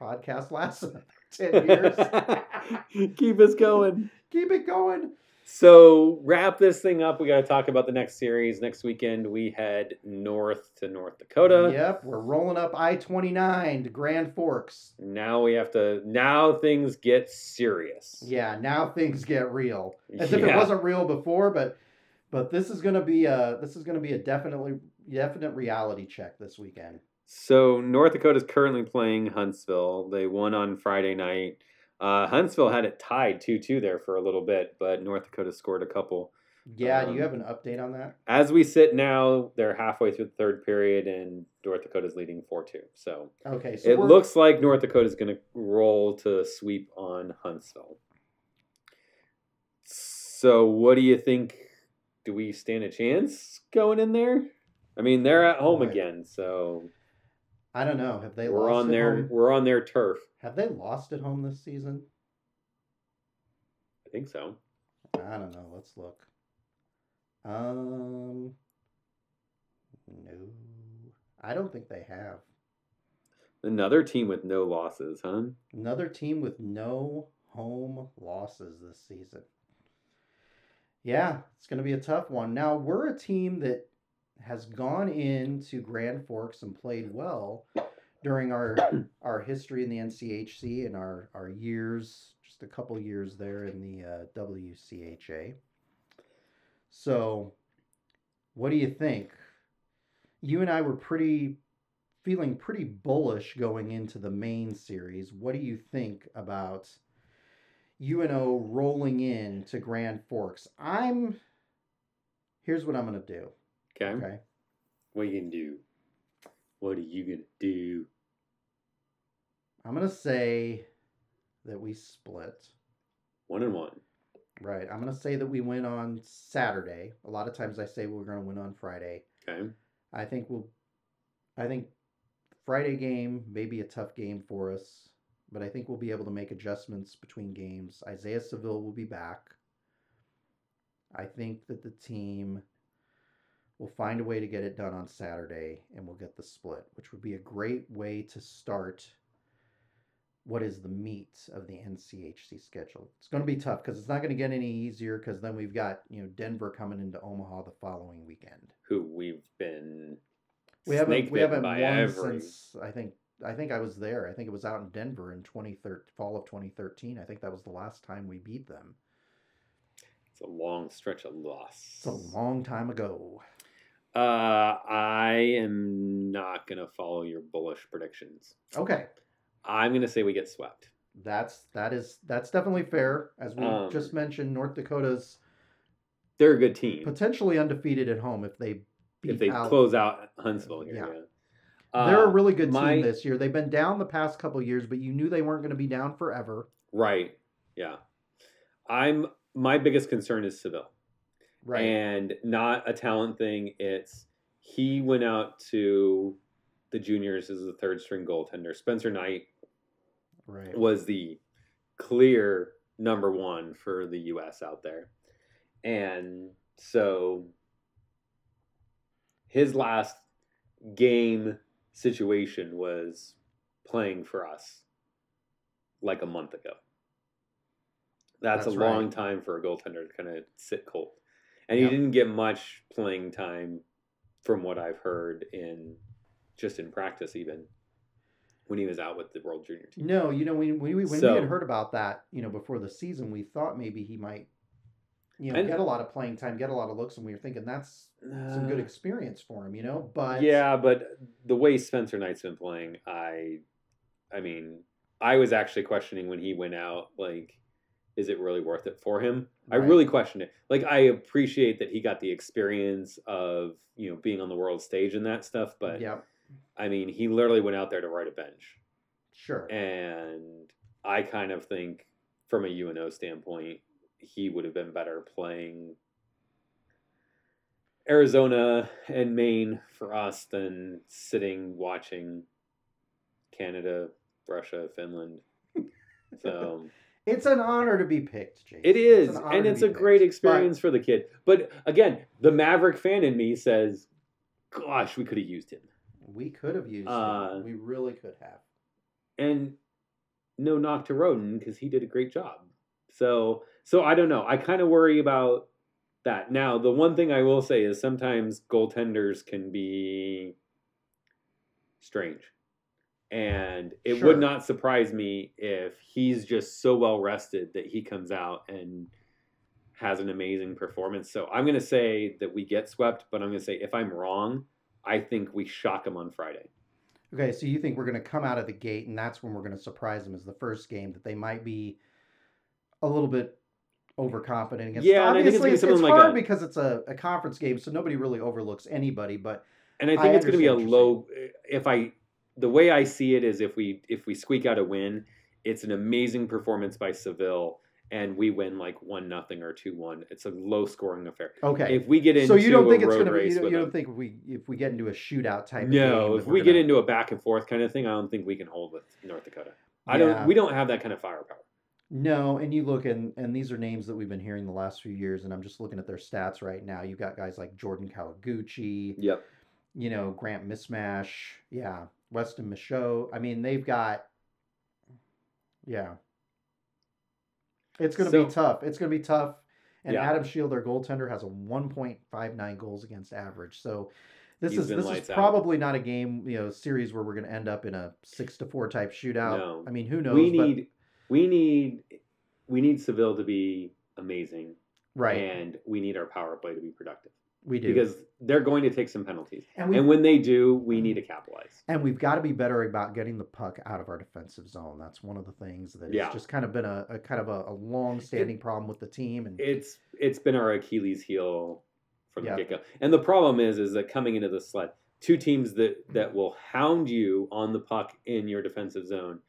podcast lasts another 10 years. Keep us going. Keep it going. So wrap this thing up. We got to talk about the next series. Next weekend we head north to North Dakota. Yep, we're rolling up I 29 to Grand Forks. Now we have to. Now things get serious. Yeah, now things get real. As if it wasn't real before, but but this is gonna be a this is gonna be a definitely definite reality check this weekend. So North Dakota is currently playing Huntsville. They won on Friday night. Uh, Huntsville had it tied two-two there for a little bit, but North Dakota scored a couple. Yeah, do you Um, have an update on that? As we sit now, they're halfway through the third period, and North Dakota's leading four-two. So Okay, so it looks like North Dakota's going to roll to sweep on Huntsville. So what do you think? Do we stand a chance going in there? I mean, they're at home Boy. again, so I don't know. Have they we're lost on their home? we're on their turf. Have they lost at home this season? I think so. I don't know. Let's look. Um, no, I don't think they have. Another team with no losses, huh? Another team with no home losses this season. Yeah, it's going to be a tough one. Now, we're a team that has gone into Grand Forks and played well during our our history in the NCHC and our our years, just a couple years there in the uh, WCHA. So, what do you think? You and I were pretty feeling pretty bullish going into the Maine series. What do you think about UNO rolling in to Grand Forks? I'm here's what I'm gonna do. Okay. Okay. What you gonna do? What are you gonna do? I'm gonna say that we split. One and one. Right. I'm gonna say that we win on Saturday. A lot of times I say we're gonna win on Friday. Okay. I think we'll. I think Friday game may be a tough game for us, but I think we'll be able to make adjustments between games. Isaiah Saville will be back. I think that the team will find a way to get it done on Saturday, and we'll get the split, which would be a great way to start what is the meat of the NCHC schedule. It's going to be tough because it's not going to get any easier because then we've got you know Denver coming into Omaha the following weekend. Who we've been We haven't we haven't by won every. since I think I think I was there. I think it was out in Denver in 2013 fall of 2013. I think that was the last time we beat them. It's a long stretch of loss. It's a long time ago. Uh, I am not gonna follow your bullish predictions. Okay. I'm gonna say we get swept. That's that is that's definitely fair. As we Um, just mentioned, North Dakota's They're a good team. potentially undefeated at home if they beat if they out. close out Huntsville here, Yeah. yeah. They're a Uh, really good my- team this year. They've been down the past couple years, but you knew they weren't going to be down forever. Right. Yeah. I'm my biggest concern is Saville. Right. And not a talent thing. It's he went out to the juniors as the third string goaltender. Spencer Knight right. was the clear number one for the US out there. And so his last game situation was playing for us like a month ago. That's, That's a right. long time for a goaltender to kind of sit cold. And he didn't get much playing time from what I've heard in just in practice even when he was out with the World Junior team. No, you know, when, we when we had heard about that, you know, before the season, we thought maybe he might, you know, And- get a lot of playing time, get a lot of looks, and we were thinking that's some good Uh, experience for him, you know. But yeah, but the way Spencer Knight's been playing, I, I mean, I was actually questioning when he went out, like, is it really worth it for him? I really question it. Like, I appreciate that he got the experience of you know being on the world stage and that stuff, but yeah, I mean, he literally went out there to ride a bench, sure. and I kind of think, from a UNO standpoint, he would have been better playing Arizona and Maine for us than sitting watching Canada, Russia, Finland. So It's an honor to be picked, Jason. it is, an honor and it's a great picked. experience for the kid. But again, the Maverick fan in me says, "Gosh, we could have used him." We could have used Uh, him. We really could have. and no knock to Roden because he did a great job. So so I don't know. I kind of worry about that. Now, the one thing I will say is sometimes goaltenders can be strange. And it Sure. would not surprise me if he's just so well rested that he comes out and has an amazing performance. So I'm going to say that we get swept, but I'm going to say if I'm wrong, I think we shock him on Friday. Okay, so you think we're going to come out of the gate, and that's when we're going to surprise them as the first game that they might be a little bit overconfident against. Yeah, and I think it's obviously it's, it's like hard a- because it's a, a conference game, so nobody really overlooks anybody. But And I I think it's going to be a low. If I, the way I see it is, if we if we squeak out a win, it's an amazing performance by Saville, and we win like one nothing or two one. It's a low scoring affair. okay, If we get into so you don't think a it's going to be? You don't, you don't think if we if we get into a shootout type? of no, if we we're get into a back and forth kind of thing, I don't think we can hold with North Dakota. I Yeah. don't. We don't have that kind of firepower. No, and you look and and these are names that we've been hearing the last few years, and I'm just looking at their stats right now. You've got guys like Jordan Kawaguchi, Yep. you know, Grant Mismash, yeah, Westin Michaud. I mean, they've got, yeah. It's going to So- be tough. It's going to be tough. And Yeah. Adam Scheel, their goaltender, has a 1.59 goals against average. So this He's is this is lights out. probably not a game, you know, series where we're going to end up in a six to four type shootout. No. I mean, who knows? we but- need. We need. We need Saville to be amazing, right. and we need our power play to be productive we do because they're going to take some penalties. and we And when they do, we mm-hmm. need to capitalize. And we've got to be better about getting the puck out of our defensive zone. That's one of the things that has Yeah. just kind of been a, a kind of a, a long-standing problem with the team. And It's it's been our Achilles heel from Yeah. the get go. And the problem is is that coming into the sled, two teams that that will hound you on the puck in your defensive zone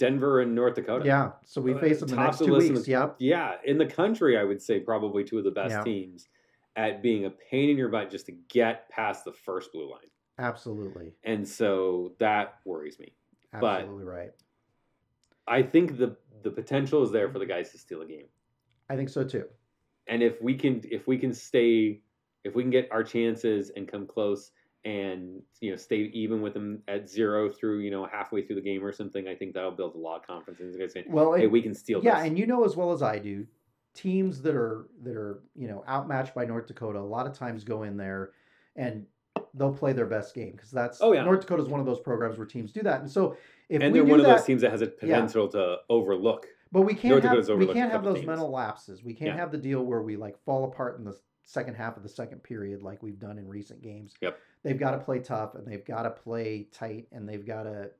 Denver and North Dakota. Yeah, so we Uh, face them the top next two weeks. the- Yep. Yeah, in the country, I would say probably two of the best Yeah. teams at being a pain in your butt just to get past the first blue line. Absolutely. And so that worries me. But- Absolutely right. I think the the potential is there for the guys to steal a game. I think so too. And if we can if we can stay if we can get our chances and come close and you know stay even with them at zero through you know halfway through the game or something, I think that'll build a lot of confidence. in the guys saying, Well, hey, it- we can steal yeah, this. and you know as well as I do, teams that are that are you know outmatched by North Dakota a lot of times go in there and they'll play their best game because that's Oh, yeah. North Dakota is one of those programs where teams do that, and so if and they're one of that, those teams that has a potential to overlook. but we can't North have we can't have those teams. mental lapses. We can't Yeah. have the deal where we like fall apart in the second half of the second period like we've done in recent games. Yep. They've got to play tough and they've got to play tight and they've got to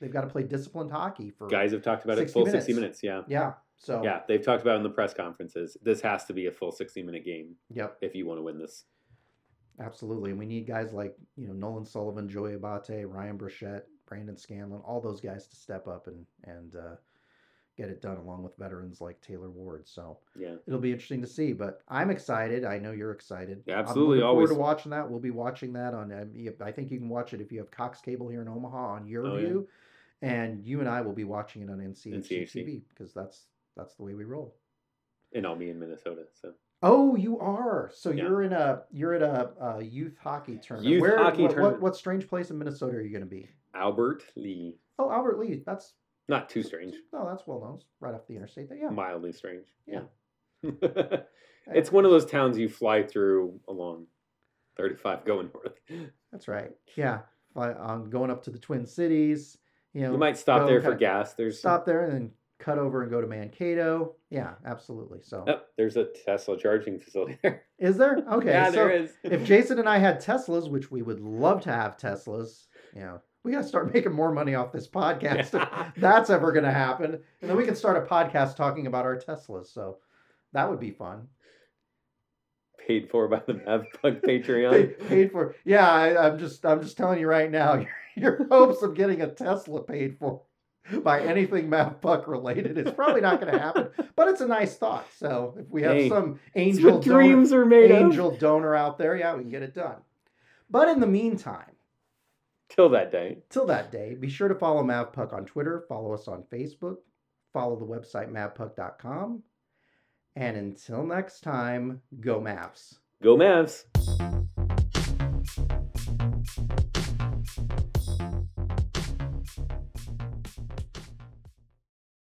they've got to play disciplined hockey for Guys have talked about it 60 full 60 minutes. minutes. Yeah. yeah. So Yeah. They've talked about it in the press conferences. This has to be a full 60 minute game Yep. if you want to win this. Absolutely. And we need guys like, you know, Nolan Sullivan, Joey Abate, Ryan Brachette, Brandon Scanlin, all those guys to step up and and uh, get it done along with veterans like Taylor Ward. So Yeah. it'll be interesting to see. But I'm excited. I know you're excited. Yeah, I'm absolutely, forward always. to watching that. We'll be watching that on. Um, I think you can watch it if you have Cox Cable here in Omaha on your Oh, yeah. view, and you and I will be watching it on NCHC, NCHC. TV because that's that's the way we roll. And I'll be in Minnesota. So Oh, you are. So Yeah. you're in a you're at a, a youth hockey tournament. Youth Where, hockey what, tournament. What, what strange place in Minnesota are you going to be? Albert Lea. Oh, Albert Lea. That's Not too strange. no, that's well known. It's right off the interstate. There. Yeah. Mildly strange. Yeah. Yeah. it's one of those towns you fly through along 35 going north. That's right. Yeah. I'm going up to the Twin Cities. You know, You might stop there for gas. There's stop there and then cut over and go to Mankato. Yeah, absolutely. So Oh, there's a Tesla charging facility there. is there? Okay. yeah, so there is. if Jason and I had Teslas, which we would love to have Teslas, you know, we got to start making more money off this podcast. if that's ever going to happen. And then we can start a podcast talking about our Teslas. So that would be fun. paid for by the MavPuck Patreon. Paid, paid for. Yeah, I, I'm just I'm just telling you right now, your, your hopes of getting a Tesla paid for by anything MavPuck related is probably not going to happen. But it's a nice thought. So if we have Hey, some angel what dreams are made angel of. donor out there, yeah, we can get it done. But in the meantime, Till that day. till that day, be sure to follow MavPuck on Twitter, follow us on Facebook, follow the website mavpuck.com. And until next time, go Mavs. Go Mavs.